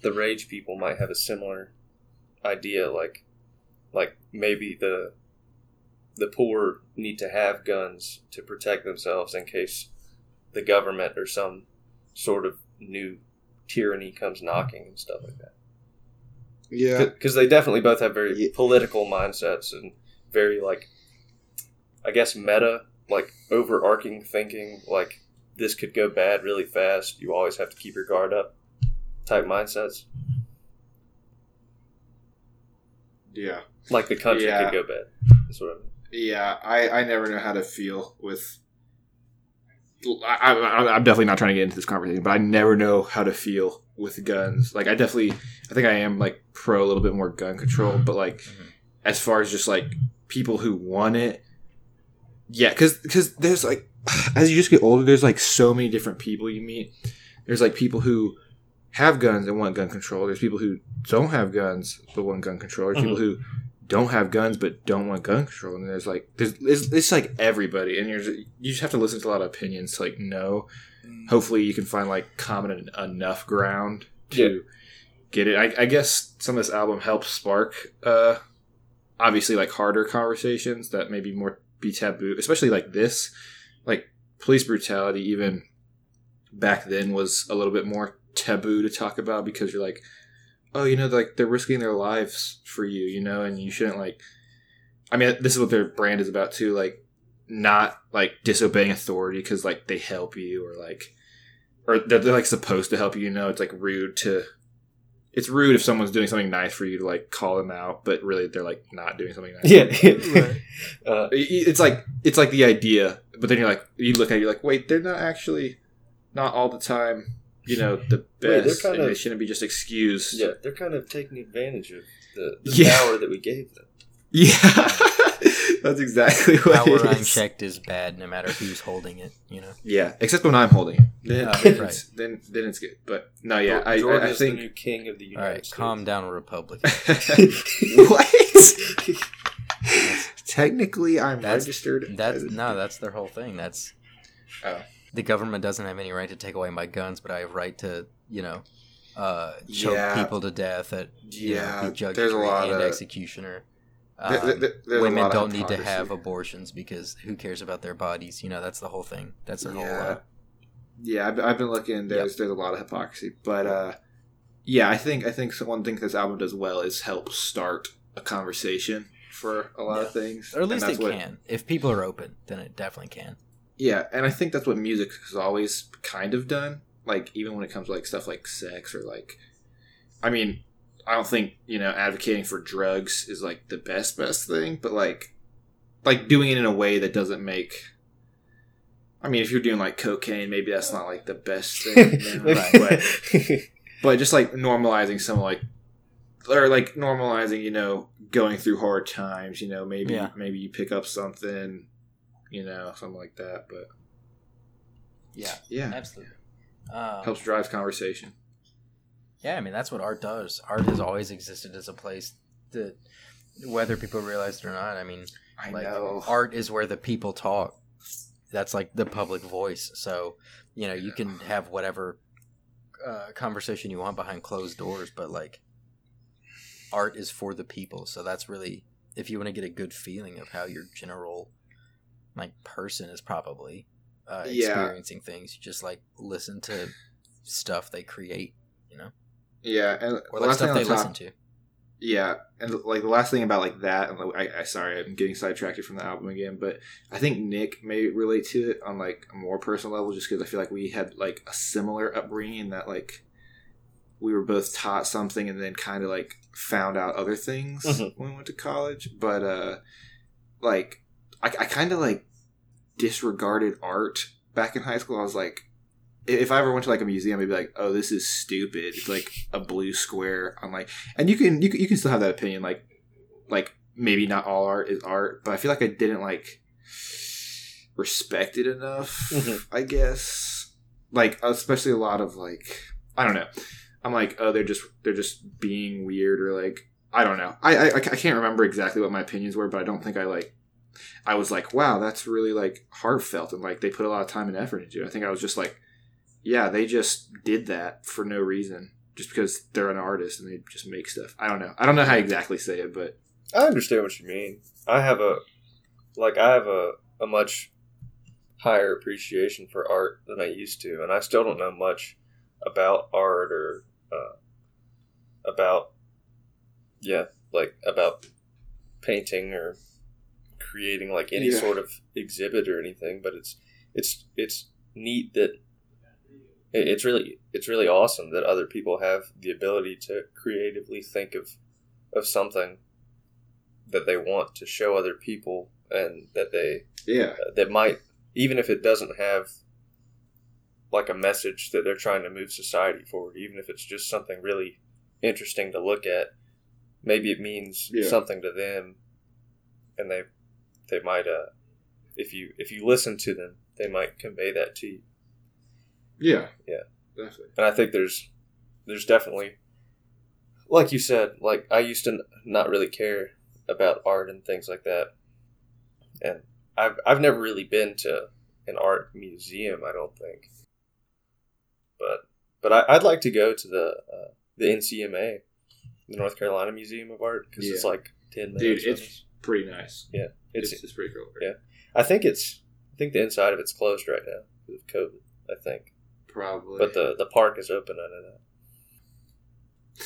the rage people might have a similar idea, like like maybe the the poor need to have guns to protect themselves in case the government or some sort of new tyranny comes knocking and stuff like that. Yeah, Because they definitely both have very Yeah. political mindsets and very like, I guess meta, like overarching thinking. Like this could go bad really fast. You always have to keep your guard up. Type mindsets. yeah. Like the country Yeah. could go bad. That's what I mean. Yeah, I, I never know how to feel with. I, I, I'm definitely not trying to get into this conversation, but I never know how to feel with guns. Like, I definitely, I think I am like pro a little bit more gun control, but like, Mhm. as far as just like people who want it, yeah, because because there's like, as you just get older, there's like so many different people you meet. There's like people who have guns and want gun control. There's people who don't have guns but want gun control. There's people who don't have guns but don't want gun control, and there's like there's it's, it's like everybody, and you're you just have to listen to a lot of opinions to like know. Hopefully, you can find like common enough ground to Yeah. get it. I, I guess some of this album helps spark, uh, obviously like harder conversations that maybe more be taboo, especially like this, like police brutality. Even back then was a little bit more taboo to talk about because you're like, oh, you know, like they're risking their lives for you, you know, and you shouldn't like. I mean, this is what their brand is about too, like not like disobeying authority because like they help you or like, or they're, they're like supposed to help you. You know, it's like rude to. It's rude if someone's doing something nice for you to like call them out, but really they're like not doing something nice. Yeah. Right. uh, it's like it's like the idea, but then you're like you look at it, you're like, wait, they're not actually not all the time, you know, the they're best. kind and of- they shouldn't be just excused. yeah, they're kind of taking advantage of the, the Yeah. power that we gave them. Yeah. That's exactly what Power it is. unchecked is bad, no matter who's holding it. You know. Yeah, except when I'm holding it. Then, Oh, then, right. then, then it's good. But no, yeah, I, Jordan I, I is the think. new king of the All United right, States. calm down, Republican. what? Technically, I'm That's- registered. That's no, that's their whole thing. That's Oh. the government doesn't have any right to take away my guns, but I have right to, you know, uh, choke Yeah. people to death at you know, Yeah, be judge, there's a jury, lot and of- executioner. Um, there- there- women don't need to have abortions because who cares about their bodies? You know, that's the whole thing. That's their whole. Yeah. Uh, Yeah, I've, I've been looking. There's there's a lot of hypocrisy, but uh, yeah, I think I think one thing this album does well is help start a conversation for a lot of things, or at least it what- can. If people are open, then it definitely can. Yeah, and I think that's what music has always kind of done. Like even when it comes to like stuff like sex or like, I mean, I don't think you know advocating for drugs is like the best best thing, but like, like doing it in a way that doesn't make. I mean, if you're doing like cocaine, maybe that's not like the best thing? Right. but but just like normalizing some like or like normalizing you know going through hard times you know maybe Yeah. maybe you pick up something you know something like that but Yeah, yeah absolutely. Um, helps drive conversation Yeah, I mean that's what art does. Art has always existed as a place that, whether people realize it or not, I mean, i like know art is where the people talk. That's like the public voice. So you know you can have whatever uh, conversation you want behind closed doors, but like art is for the people. So that's really if you want to get a good feeling of how your general like person is probably uh, Yeah. experiencing things, you just like listen to stuff they create, you know, yeah and or like stuff they top- listen to. yeah and like the last thing about like that and I, I sorry i'm getting sidetracked from the album again but i think nick may relate to it on like a more personal level just because i feel like we had like a similar upbringing that like we were both taught something and then kind of like found out other things Mhm. when we went to college but uh like i, I kind of like disregarded art back in high school i was like if I ever went to like a museum, I'd be like, "Oh, this is stupid." It's like a blue square. I'm like, and you can you can, you can still have that opinion. Like, like maybe not all art is art, but I feel like I didn't like respect it enough. Mhm. I guess, like especially a lot of like I don't know. I'm like, oh, they're just they're just being weird or like I don't know. I I, I can't remember exactly what my opinions were, but I don't think I like. I was like, wow, that's really like heartfelt and like they put a lot of time and effort into it. I think I was just like, yeah, they just did that for no reason, just because they're an artist and they just make stuff. I don't know. I don't know how exactly say it, but I understand what you mean. I have a like I have a, a much higher appreciation for art than I used to, and I still don't know much about art or uh, about yeah, like about painting or creating like any Yeah. sort of exhibit or anything. But it's it's it's neat that it's really it's really awesome that other people have the ability to creatively think of of something that they want to show other people and that they yeah, that might even if it doesn't have like a message that they're trying to move society forward even if it's just something really interesting to look at maybe it means Yeah. something to them and they they might uh if you if you listen to them they might convey that to you yeah, Yeah. definitely. and I think there's there's definitely like you said like I used to not really care about art and things like that. And I've I've never really been to an art museum. I don't think, but but I, I'd like to go to the uh, the NCMA, the North Carolina Museum of Art, because it's like ten minutes. from it's pretty nice. it's It's, it's pretty cool. Yeah. I think it's I think the inside of it's closed right now because of COVID. I think, Probably. but the the park is open. I know that.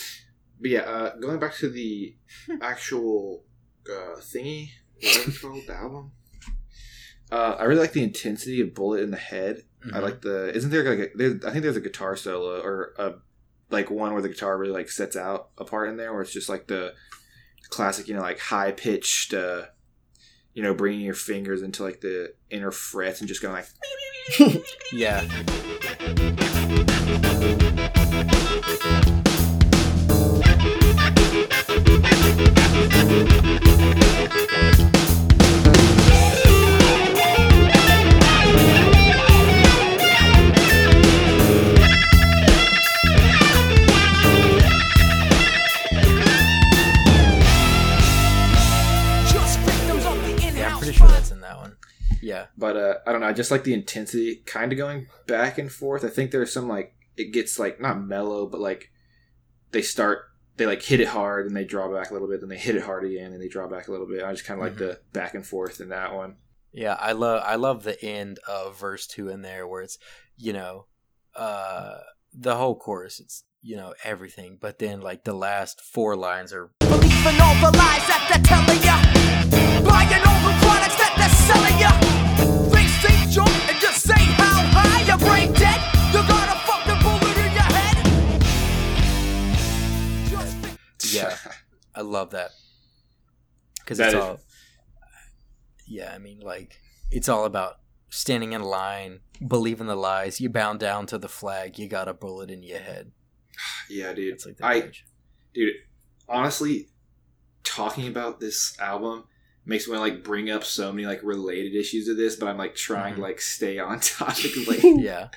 But yeah, uh, going back to the actual uh, thingy, whatever it's called, the album. Uh, I really like the intensity of "Bullet in the Head." I Mhm. like the. Isn't there like a? There, I think there's a guitar solo or a like one where the guitar really like sets out a part in there, where it's just like the classic, you know, like high pitched, uh, you know, bringing your fingers into like the inner frets and just going like. Yeah. Just Yeah. But uh, I don't know. I just like the intensity, kind of going back and forth. I think there's some like it gets like not mellow, but like they start they like hit it hard and they draw back a little bit, then they hit it hard again and they draw back a little bit. I just kind of like the back and forth in that one. Yeah, I love I love the end of verse two in there where it's you know, uh, the whole chorus. It's you know everything, but then like the last four lines are Believing all the lies that they're telling ya. Buying all the products that they're selling ya. They say jump and just say how high your brain dead. You got a fucking bullet in your head. Just yeah. I love that because it's is- all. Yeah, I mean, like it's all about standing in line, believing the lies. You bound down to the flag. You got a bullet in your head. yeah, dude. It's like the I bridge. dude, honestly, talking about this album makes me want to like bring up so many like related issues of this, but I'm like trying Mhm. to like stay on topic. Like, yeah,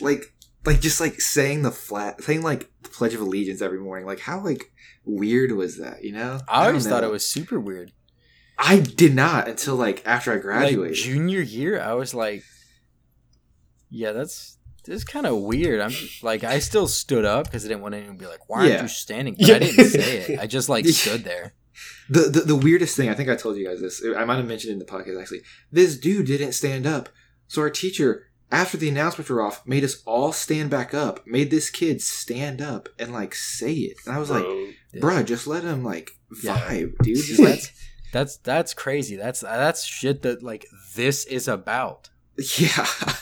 like, like just like saying the flat, saying like the Pledge of Allegiance every morning. Like, how like weird was that? You know? I don't always thought it was super weird. I did not until like after I Like graduated. junior year, I was like, yeah, that's this is kind of weird. I'm like, I still stood up because I didn't want anyone to be like, why aren't Yeah. you standing? But Yeah. I didn't say it. I just like stood there. The, the the weirdest thing, I think I told you guys this. I might have mentioned it in the podcast actually. This dude didn't stand up, so our teacher, after the announcements were off, made us all stand back up. Made this kid stand up and like say it. And I was like, Bro, Yeah. bruh, just let him like Yeah. vibe, dude. Just like, that's that's that's crazy. That's that's shit that like this is about. yeah.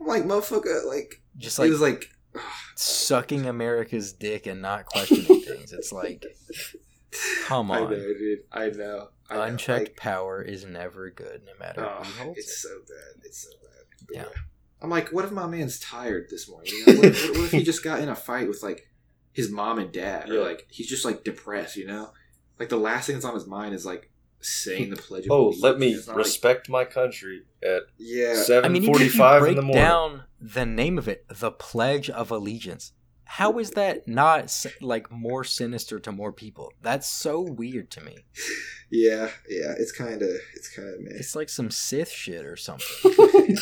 I'm like, motherfucker, like, Just it like was like, sucking America's dick and not questioning things. It's like, come I know, on. dude. I know. I know. Unchecked Like, power is never good, no matter oh, who holds it's it. so bad. It's so bad. But Yeah. I'm like, what if my man's tired this morning? You know? what, if, what if he just got in a fight with like his mom and dad, or like he's just like depressed? You know, like the last thing that's on his mind is like saying the pledge. Of oh, Allegiance. let me It's not like- respect my country at yeah, I mean, even if you forty-five break in the morning. down the name of it, the Pledge of Allegiance, how is that not like more sinister to more people? That's so weird to me. yeah, yeah. It's kind of, it's kind of. It's like some Sith shit or something.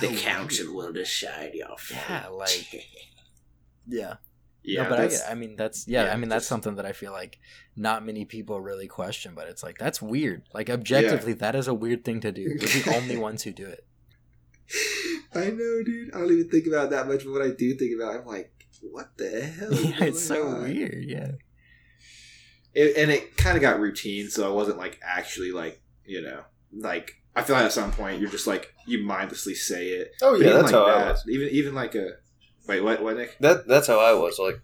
The council weird. will decide your Yeah, like- Yeah. yeah, no, but I, I mean that's yeah, yeah, I mean that's just- something that I feel like not many people really question, but it's like that's weird. Like objectively, that is a weird thing to do. We're the only ones who do it. I know, dude. I don't even think about it that much, but when I do think about it, I'm like, what the hell? is Yeah, it's so on? weird. Yeah. it, and it kind of got routine, so I wasn't like actually like you know like I feel like at some point you're just like you mindlessly say it. oh yeah, that's like how I was. Even even like a wait, what what Nick? That that's how I was. Like,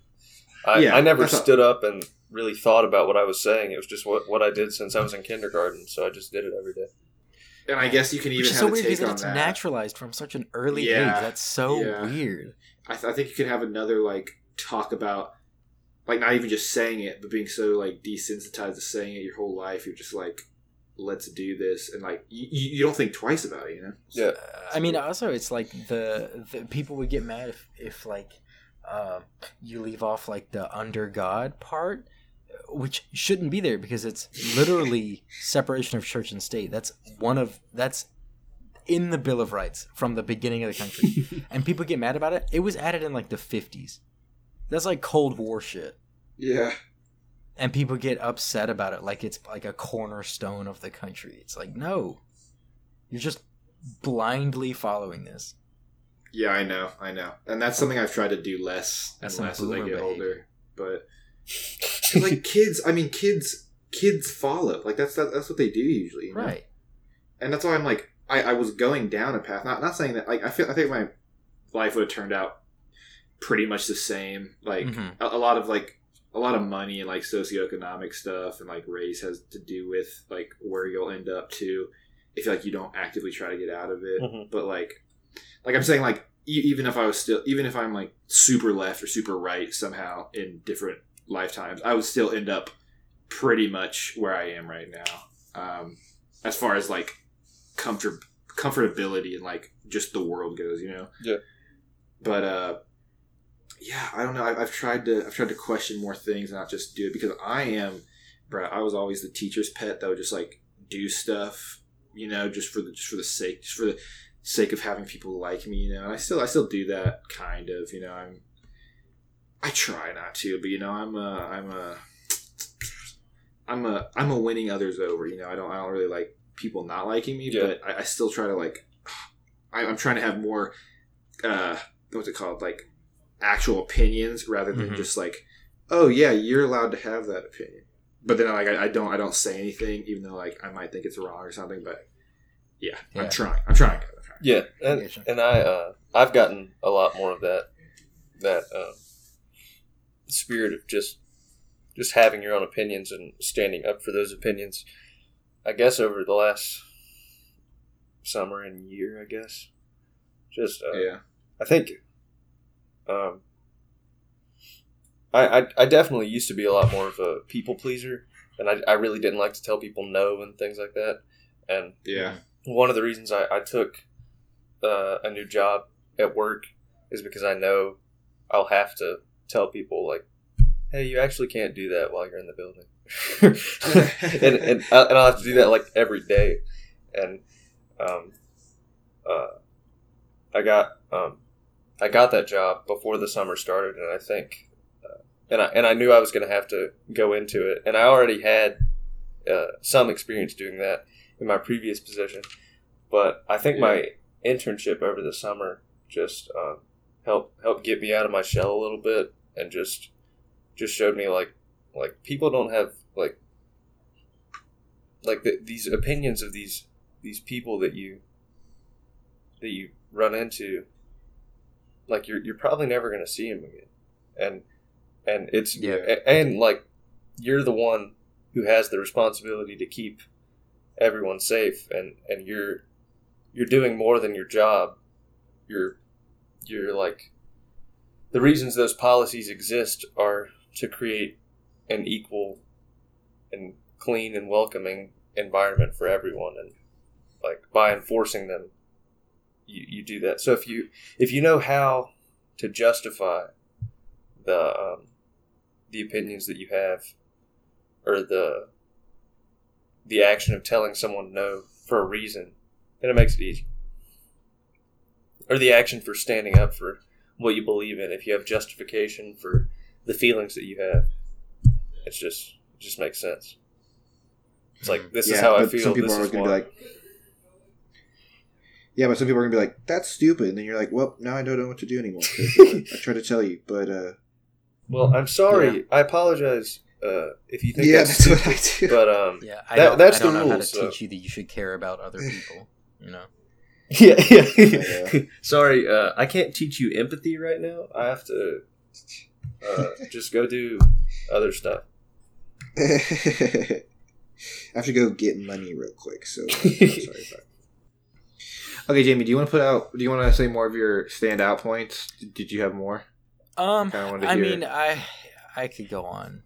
I, Yeah, I never that's how- stood up and really thought about what I was saying. It was just what what I did since I was in kindergarten. So I just did it every day. And I guess you can even Which is have so a weird take because on it's that. naturalized from such an early Yeah. age. That's so Yeah. weird. I, th- I think you could have another like talk about like not even just saying it, but being so like desensitized to saying it your whole life. You're just like, let's do this, and like you, you you don't think twice about it, you know? Yeah. Uh, I mean, also it's like the, the people would get mad if if like um, you leave off like the under God part, which shouldn't be there because it's literally separation of church and state. That's one of that's in the Bill of Rights from the beginning of the country, and people get mad about it. It was added in like the fifties. That's like Cold War shit, Yeah. and people get upset about it like it's like a cornerstone of the country. It's like no, you're just blindly following this. Yeah, I know, I know, and that's something I've tried to do less and less as I get behavior. older. But like kids, I mean, kids, kids follow. Like that's that, that's what they do usually, you know? Right. And that's why I'm like, I, I was going down a path. Not not saying that. Like I feel, I think my life would have turned out pretty much the same. Like Mhm. a, a lot of like a lot of money and like socioeconomic stuff and like race has to do with like where you'll end up to if like you don't actively try to get out of it. Mhm. But like, like I'm saying, like e- even if I was still, even if I'm like super left or super right somehow in different lifetimes, I would still end up pretty much where I am right now. Um, as far as like comfort, comfortability and like just the world goes, you know. Yeah. But uh, yeah, I don't know. I, I've tried to I've tried to question more things, and not just do it because I am, bro. I was always the teacher's pet that would just like do stuff, you know, just for the just for the sake, just for the sake of having people like me, you know. And I still I still do that kind of, you know. I'm I try not to, but you know, I'm a I'm a I'm a I'm a winning others over, you know. I don't I don't really like people not liking me, Yeah. but I, I still try to like I, I'm trying to have more uh what's it called like actual opinions rather than Mhm. just like oh yeah you're allowed to have that opinion but then like I, I don't i don't say anything even though like i might think it's wrong or something but yeah, Yeah. i'm trying i'm trying I'm trying. Yeah, and, and I uh, I've gotten a lot more of that that uh, spirit of just just having your own opinions and standing up for those opinions. I guess over the last summer and year, I guess, just uh, yeah I think um, I, I I definitely used to be a lot more of a people pleaser, and I, I really didn't like to tell people no and things like that. And yeah one of the reasons I, I took uh, a new job at work is because I know I'll have to tell people like, "Hey, you actually can't do that while you're in the building," and and, I, and I'll have to do that like every day. And um, uh, I got um, I got that job before the summer started, and I think, uh, and I and I knew I was going to have to go into it, and I already had uh, some experience doing that in my previous position, but I think my internship over the summer just um, helped helped get me out of my shell a little bit, and just just showed me like like people don't have like like the, these opinions of these these people that you that you run into like you're you're probably never going to see them again and and it's Yeah. a- and like you're the one who has the responsibility to keep everyone safe and and you're you're doing more than your job you're you're like the reasons those policies exist are to create an equal and clean and welcoming environment for everyone and like by enforcing them you, you do that. So if you if you know how to justify the um, the opinions that you have or the the action of telling someone no for a reason then it makes it easy or the action for standing up for what you believe in. If you have justification for the feelings that you have it's just it just makes sense. It's like this is how i feel some people this are gonna be like yeah but some people are gonna be like that's stupid and then you're like well now i don't know what to do anymore. Uh, i try to tell you but uh well i'm sorry. i apologize uh, if you think yeah that's, that's what i do. but um Yeah, I That- don't, that's I don't the know how to so- teach you that you should care about other people. You know, yeah, yeah. Yeah. Sorry, uh, I can't teach you empathy right now. I have to uh, just go do other stuff. I have to go get money real quick. So uh, sorry about. Okay, Jamie, do you want to put out? Do you want to say more of your standout points? Did- Did you have more? um, Kinda to I mean. I I could go on.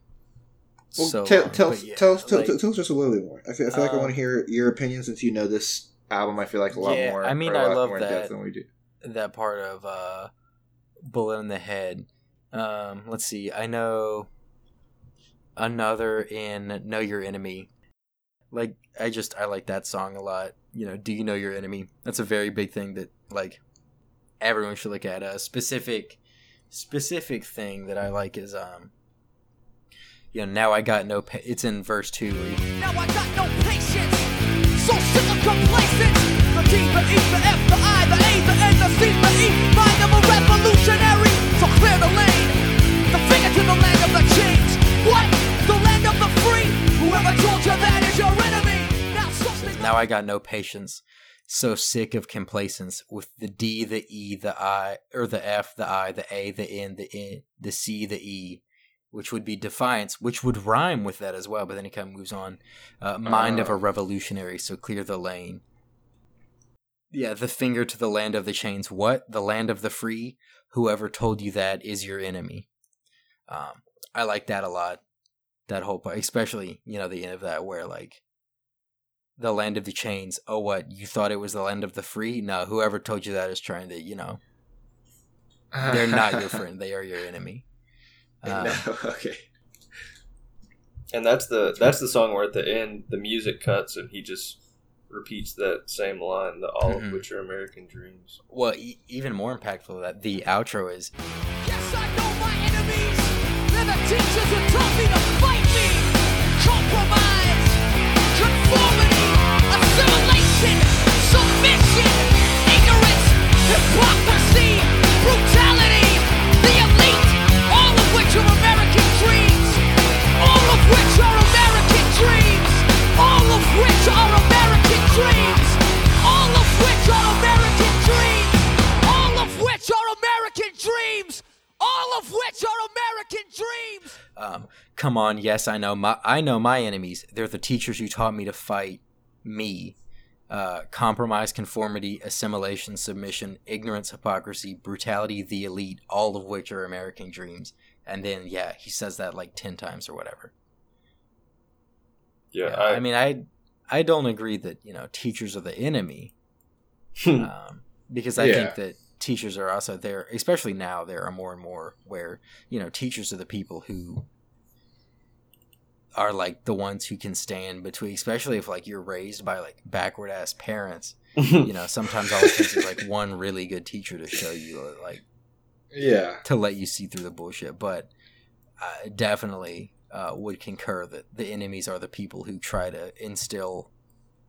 Well, so tell, long, tell, yeah, tell, us- tell, like- tell, tell us just a little bit more. I feel, I feel like I want to hear your opinion since you know this album. I feel like a lot Yeah, more. I mean, or a I lot love more in depth that. than we do. that part of uh bullet in the head um let's see i know another in Know Your Enemy. Like I just I like that song a lot. You know, Do You Know Your Enemy? That's a very big thing that like everyone should look at. A specific specific thing that I like is um you know, now I got no pa- it's in verse 2 so sick of. The D, the E, the F, the I, the A, the N, the C, the E. Mind of a revolutionary, so clear the lane. The finger to the land of the chains. What? The land of the free. Whoever told you that is your enemy. Now. Now I got no patience. So sick of complacence with the D, the E, the I, or the F, the I, the A, the N, the N, the C, the E, which would be defiance, which would rhyme with that as well. But then he kind of moves on. Uh, mind of a revolutionary, so clear the lane. Yeah, the finger to the land of the chains. What? The land of the free? Whoever told you that is your enemy. Um, I like that a lot. That whole part, especially you know the end of that where like the land of the chains. Oh, what? You thought it was the land of the free? No, whoever told you that is trying to, you know, they're not your friend. They are your enemy. Um, no, okay. And that's the that's the song where at the end the music cuts and he just repeats that same line, the all Mhm. of which are American dreams. well, e- even more impactful than that the outro is Yes, I know my enemies. They're the teachers who taught me to fight me. Compromise, conformity, assimilation, submission, ignorance, hypocrisy, dreams. All of which are American dreams. All of which are American dreams. All of which are American dreams. All of which are American dreams. um, come on yes i know my i know my enemies they're the teachers who taught me to fight me uh, compromise conformity assimilation submission ignorance hypocrisy brutality the elite all of which are american dreams and then yeah he says that like 10 times or whatever Yeah, Yeah, I, I, mean i i don't agree that you know teachers are the enemy Hmm. um, because I Yeah. think that teachers are also there, especially now. There are more and more where you know teachers are the people who are like the ones who can stand between, especially if like you're raised by like backward ass parents. You know, sometimes all it takes is like one really good teacher to show you uh, like Yeah. to let you see through the bullshit. But I definitely uh, would concur that the enemies are the people who try to instill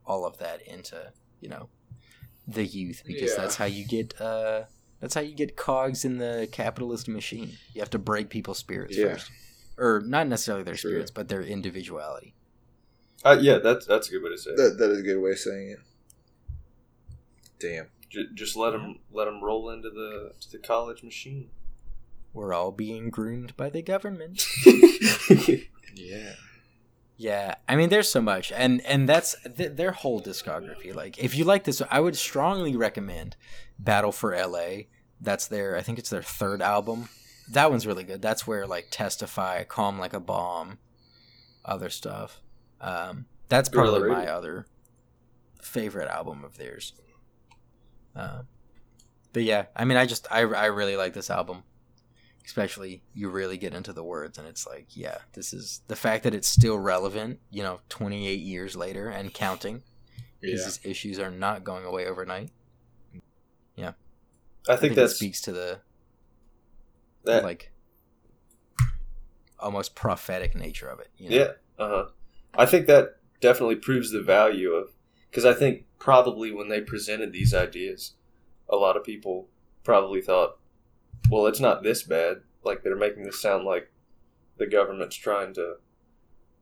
all of that into you know the youth because Yeah. that's how you get uh, that's how you get cogs in the capitalist machine. You have to break people's spirits Yeah. first, or not necessarily their True. spirits, but their individuality. Uh, yeah, that's that's a good way to say it. That, that is a good way of saying it. Damn. J- just let them let them roll into the to the college machine. We're all being groomed by the government. Yeah. Yeah, I mean, there's so much, and and that's th- their whole discography. Like, if you like this, I would strongly recommend Battle for L.A. That's their, I think it's their third album. That one's really good. That's where like Testify, Calm Like a Bomb, other stuff. Um, that's probably my other favorite album of theirs. Uh, but yeah, I mean, I just I I really like this album especially you really get into the words and it's like yeah this is the fact that it's still relevant you know 28 years later and counting Yeah. these issues are not going away overnight yeah I think it that's speaks to the that. like almost prophetic nature of it you know? Yeah, uh huh. I think that definitely proves the value of because I think probably when they presented these ideas, a lot of people probably thought, well, it's not this bad. Like they're making this sound like the government's trying to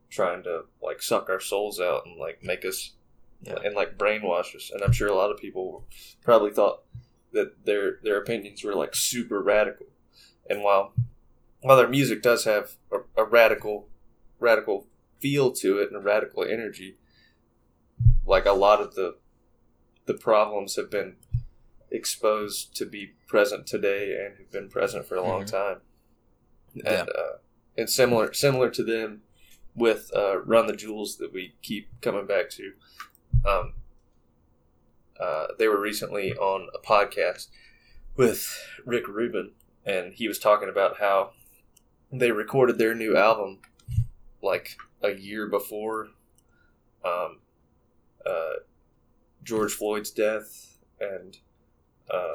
trying to like suck our souls out and like make us Yeah. and like brainwash us. And I'm sure a lot of people probably thought that their their opinions were like super radical. And while while their music does have a, a radical radical feel to it and a radical energy, like a lot of the the problems have been exposed to be present today and have been present for a long Mhm. time. Yeah. And uh, and similar similar to them with uh, Run the Jewels that we keep coming back to. Um, uh, they were recently on a podcast with Rick Rubin, and he was talking about how they recorded their new album like a year before um, uh, George Floyd's death and uh,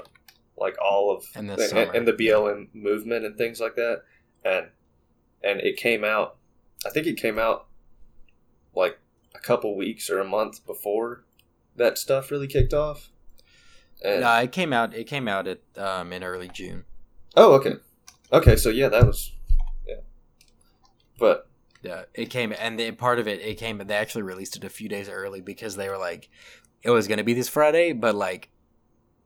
like all of And the and, and the BLM movement and things like that, and and it came out. I think it came out like a couple weeks or a month before that stuff really kicked off. And, No, it came out. It came out at um, in early June. oh, okay, okay. So yeah, that was yeah, but Yeah, it came, and the, part of it, it came. They actually released it a few days early because they were like, it was going to be this Friday, but like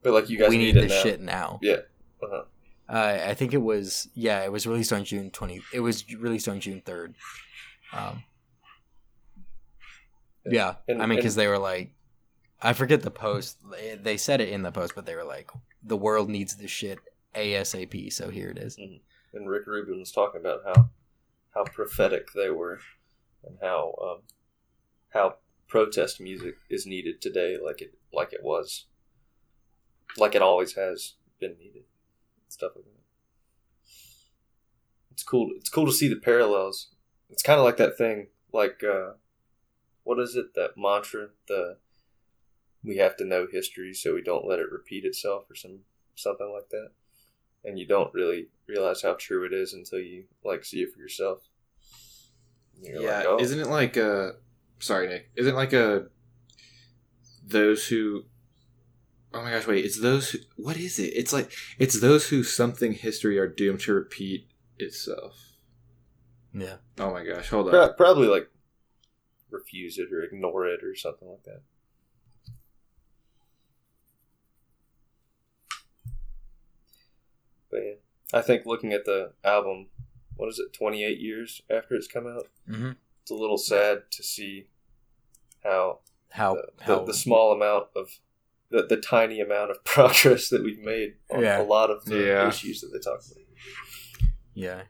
but like you guys we need, need this now. shit now. Yeah. Uh-huh. Uh, I think it was yeah, it was released on June twenty. It was released on June third. Um, yeah, And- I mean, because they were like, I forget the post. They- They said it in the post, but they were like, the world needs this shit ASAP. So here it is. and Rick Rubin was talking about how how prophetic they were, and how um, how protest music is needed today, like it like it was, like it always has been needed, stuff like that. It's cool. It's cool to see the parallels. It's kind of like that thing, like uh, what is it? That mantra, the we have to know history so we don't let it repeat itself, or some something like that and you don't really realize how true it is until you like see it for yourself. You're yeah, like, oh. isn't it like uh sorry Nick, isn't it like a those who Oh my gosh, wait, it's those who what is it? It's like it's those who something history are doomed to repeat itself. Yeah. Oh my gosh, hold Pro- on. probably like refuse it or ignore it or something like that. But yeah, I think looking at the album, what is it, 28 years after it's come out, Mm-hmm. it's a little sad to see how How the, how the, the small amount of the, the tiny amount of progress that we've made on Yeah. a lot of the Yeah. issues that they talk about. Yeah.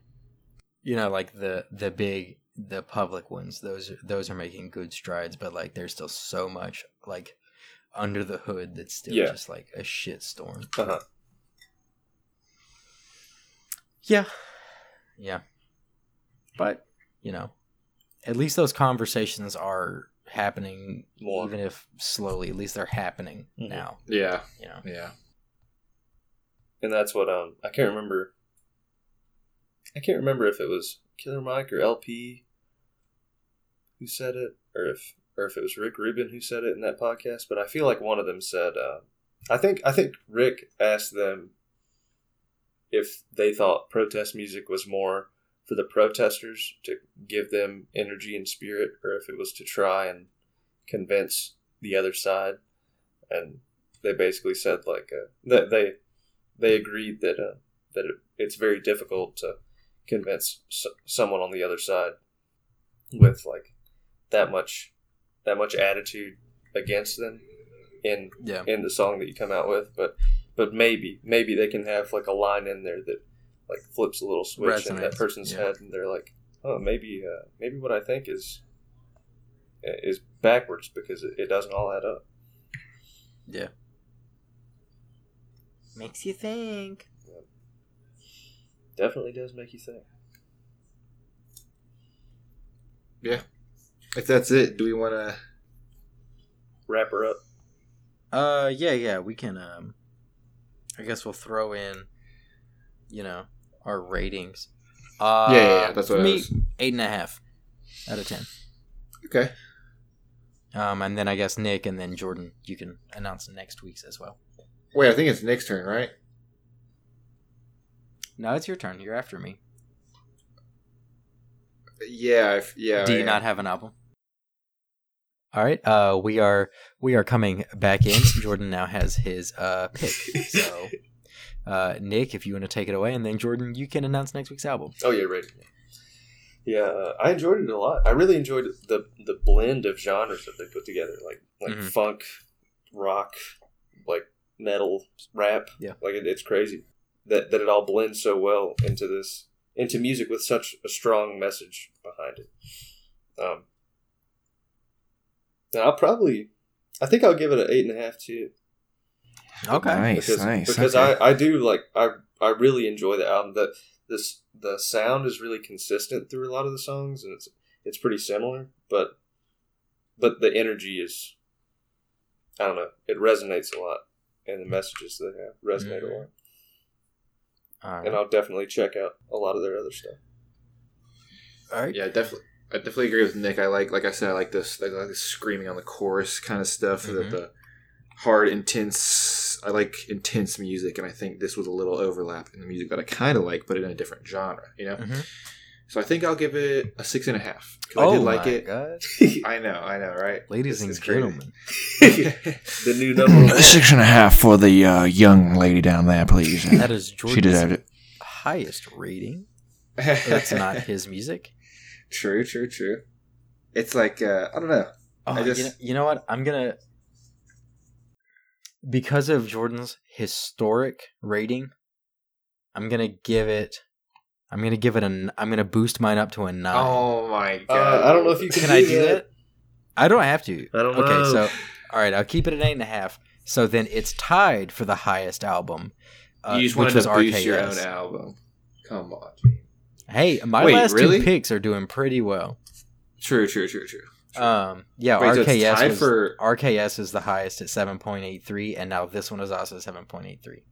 You know, like the the big the public ones, those those are making good strides, but like there's still so much like under the hood that's still Yeah. just like a shit storm. Uh-huh. Yeah. Yeah. But, you know, at least those conversations are happening More. even if slowly, at least they're happening Mhm. now, Yeah, you know. yeah. And that's what um I can't remember. I can't remember if it was Killer Mike or El-P who said it, or if or if it was Rick Rubin who said it in that podcast. But I feel like one of them said, uh, I think I think Rick asked them if they thought protest music was more for the protesters to give them energy and spirit, or if it was to try and convince the other side. And they basically said like uh, that they they agreed that uh, that it, it's very difficult to convince s- someone on the other side with like that much that much attitude against them in Yeah. in the song that you come out with but but maybe maybe they can have like a line in there that like flips a little switch in that person's yeah. head and they're like oh maybe uh, maybe what i think is is backwards because it, it doesn't all add up Yeah. Makes you think. definitely does make you think Yeah. If that's it, do we want to? wrap her up Uh, yeah, yeah, we can. Um, I guess we'll throw in, you know, our ratings. Uh, yeah, yeah, yeah, that's for what I me. was. Eight and a half out of ten. Okay. Um, and then I guess Nick and then Jordan, you can announce next week's as well. Wait, I think it's Nick's turn, right? No, it's your turn. You're after me. Yeah, if, yeah. Do you yeah. not have an album? All right. Uh, we are we are coming back in. Jordan now has his uh pick. So, uh, Nick, if you want to take it away, and then Jordan, you can announce next week's album. Oh yeah, right. Yeah, uh, I enjoyed it a lot. I really enjoyed the the blend of genres that they put together, like like Mhm. funk, rock, like metal, rap. Yeah. like it, it's crazy that that it all blends so well into this into music with such a strong message behind it. Um, and I'll probably, I think I'll give it an eight and a half too Okay. Nice, because nice. because okay. I, I do like I I really enjoy the album. The this the sound is really consistent through a lot of the songs, and it's it's pretty similar, but but the energy is I don't know. It resonates a lot, and the messages they have resonate Mhm. a lot. All right. And I'll definitely check out a lot of their other stuff. All right. Yeah, definitely. I definitely agree with Nick. I like, like I said, I like this, like, like this screaming on the chorus kind of stuff. Mhm. The, the hard, intense. I like intense music, and I think this was a little overlap in the music that I kind of like, but in a different genre. You know. Mhm. So I think I'll give it a six and a half. 'cause I Oh did like my it. God. I know, I know, right? Ladies This and gentlemen, The new number six and a half for the uh, young lady down there, please. that is Jordan's deserved it. highest rating. That's not his music. true, true, true. It's like uh, I don't know. Oh, I just- you, know, you know what? I'm gonna because of Jordan's historic rating. I'm gonna give it. I'm gonna give it a. n- I'm gonna boost mine up to a nine. Oh my god! Uh, I don't know if you can, Can I do that? I don't have to. I don't okay, know. so all right, I'll keep it at eight and a half. So then it's tied for the highest album. Uh, you just which wanted to was boost your own RKS. album. Come on. Hey, my Wait, last really? two picks are doing pretty well. True, true, true, true. Um, yeah, Wait, RKS tied was, for- RKS is the highest at seven point eight three, and now this one is also seven point eight three.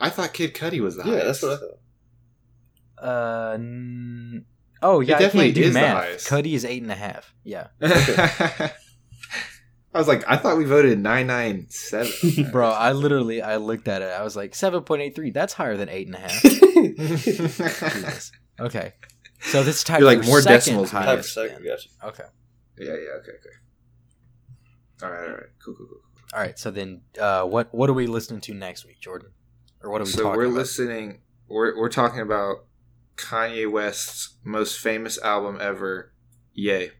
I thought Kid Cudi was the Yeah, highest. that's what I thought. Uh, n- oh yeah, I definitely can't do is the math. highest. Cudi is eight and a half. Yeah, I was like, I thought we voted nine nine seven. bro, I literally I looked at it. I was like seven point eight three. That's higher than eight and a half. Jesus. Okay, so this type You're like for more second decimals, man. Type of highest. second, then. gotcha. Okay, yeah, yeah, okay, okay. All right, all right, cool, cool, cool. all right. So then, uh, what what are we listening to next week, Jordan? Or what are we So talking we're about? listening. We're we're talking about Kanye West's most famous album ever. Ye!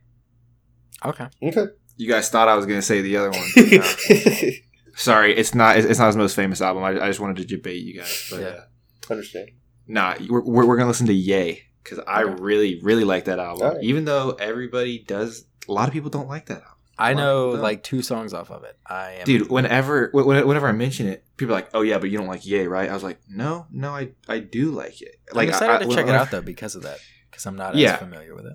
Okay. Okay. You guys thought I was going to say the other one. No. Sorry, it's not. It's not his most famous album. I, I just wanted to debate you guys. But Yeah. uh, Understand. nah, we're, we're, we're gonna listen to Ye because I Okay. really really like that album. Alright. Even though everybody does, a lot of people don't like that album. I know like two songs off of it. I am Dude, whenever wh- wh- whenever I mention it, people are like, "Oh yeah, but you don't like Ye, right?" I was like, "No, no, I I do like it." Like I'm excited I, to check it out though because of that. Because I'm not Yeah. as familiar with it.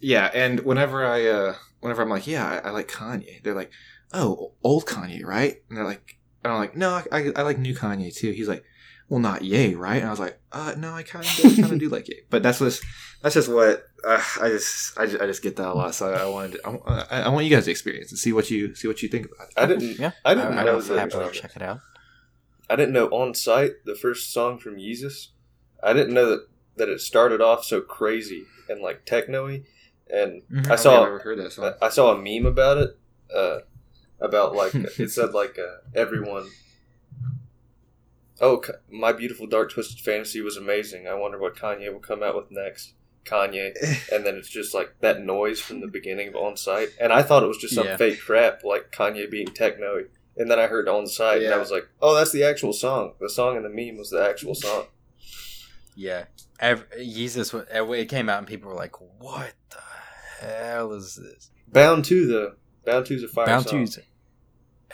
Yeah, and whenever I uh whenever I'm like, "Yeah, I, I like Kanye," they're like, "Oh, old Kanye, right?" And they're like, and I'm like, "No, I, I, I like new Kanye too." He's like, "Well, not Ye, right?" And I was like, "Uh, no, I kind of kind of do like Ye." But that's just that's just what uh, I just I just I just get that a lot. So I, I wanted to, I, I- I want you guys to experience and see what you see what you think about it. I didn't. Yeah, I didn't I, know would that. happily uh, check it out. I didn't know On Sight the first song from Yeezus. I didn't know that that it started off so crazy and like techno-y. And Mhm. I saw I've heard that song. I, I saw a meme about it. Uh, about like it said like uh, everyone. Oh, my beautiful dark twisted fantasy was amazing. I wonder what Kanye will come out with next. Kanye, and then it's just like that noise from the beginning of On Sight, and I thought it was just some Yeah. fake crap like Kanye being techno. And then I heard On Sight, and I was like, "Oh, that's the actual song. The song in the meme was the actual song." Yeah, Jesus. It came out and people were like, "What the hell is this?" Bound 2 the Bound 2's a fire Bound song. to.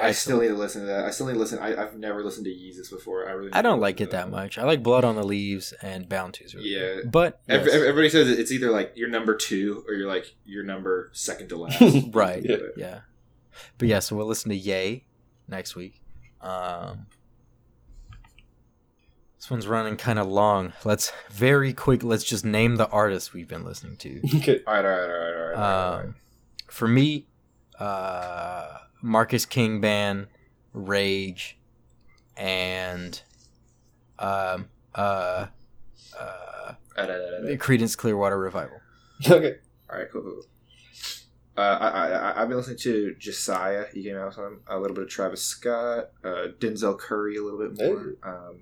I still need to listen to that. I still need to listen. I, I've never listened to Yeezus before. I really. I don't like it that much. I like Blood on the Leaves and Bound 2's. Really Yeah. good. but yes. Everybody says it's either like your number two or you're like your number second to last. right, Yeah. yeah. But yeah, so we'll listen to Ye next week. Um, this one's running kind of long. Let's very quick. Let's just name the artists we've been listening to. Okay. All right, all right, all right, all right. all right. Um, for me, uh, Marcus King Band, Rage, and um, uh, uh. Creedence Clearwater Revival. Okay. All right, cool, cool. cool. Uh, I, I, I- I've been listening to Josiah. He came out with some, a little bit of Travis Scott, uh, Denzel Curry a little bit more. Um, uh,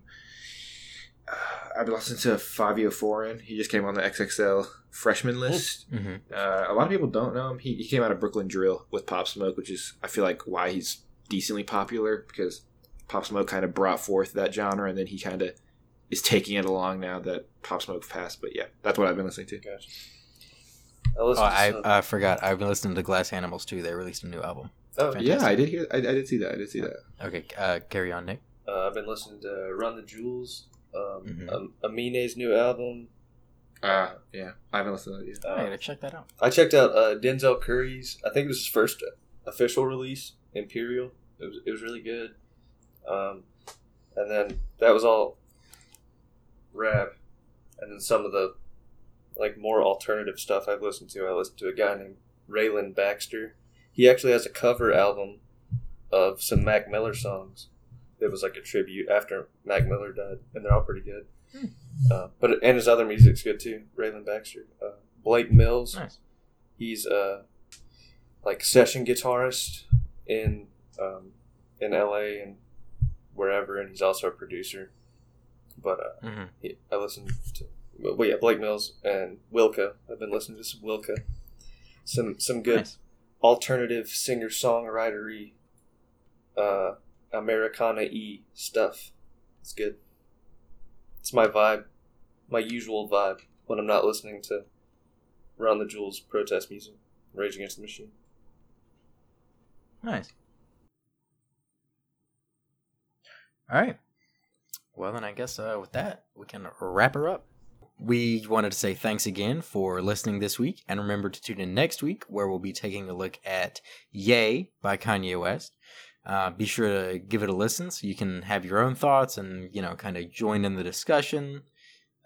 I've been listening to Fivio Foreign. He just came on the XXL freshman list. hmm Uh, a lot of people don't know him. He, he came out of Brooklyn Drill with Pop Smoke, which is I feel like why he's decently popular because Pop Smoke kind of brought forth that genre, and then he kind of is taking it along now that Pop Smoke passed. But yeah, that's what I've been listening to. Gotcha. I Oh, to I I forgot. I've been listening to Glass Animals too. They released a new album. oh, fantastic. Yeah, I did hear. I, I did see that. I did see that. Okay, uh, carry on, Nick. Uh, I've been listening to Run the Jewels, um, Mhm. um, Amine's new album, Uh, yeah, I haven't listened to it yet. Uh, I gotta check that out. I checked out uh, Denzel Curry's. I think it was his first official release, Imperial. It was it was really good. Um, and then that was all rap, and then some of the like more alternative stuff I've listened to. I listened to a guy named Rayland Baxter. He actually has a cover album of some Mac Miller songs. It was like a tribute after Mac Miller died, and they're all pretty good. Uh, but and his other music's good too. Rayland Baxter, uh, Blake Mills. Nice. He's a like session guitarist in um, in L.A. and wherever, and he's also a producer. But uh, hmm he, I listened to well, yeah, Blake Mills and Wilco. I've been listening to some Wilco, some some good Nice. alternative singer songwritery, uh, Americana e stuff. It's good. It's my vibe, my usual vibe when I'm not listening to Run the Jewels protest music, Rage Against the Machine. Nice. All right. Well, then I guess uh, with that, we can wrap her up. We wanted to say thanks again for listening this week, and remember to tune in next week where we'll be taking a look at Ye by Kanye West. Uh, be sure to give it a listen so you can have your own thoughts and, you know, kind of join in the discussion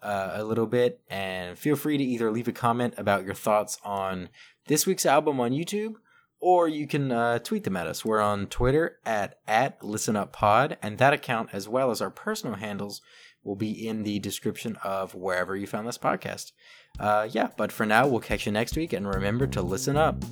uh, a little bit. And feel free to either leave a comment about your thoughts on this week's album on YouTube or you can uh, tweet them at us. We're on Twitter at at ListenUpPod, and that account, as well as our personal handles, will be in the description of wherever you found this podcast. Uh, yeah, but for now, we'll catch you next week, and remember to listen up.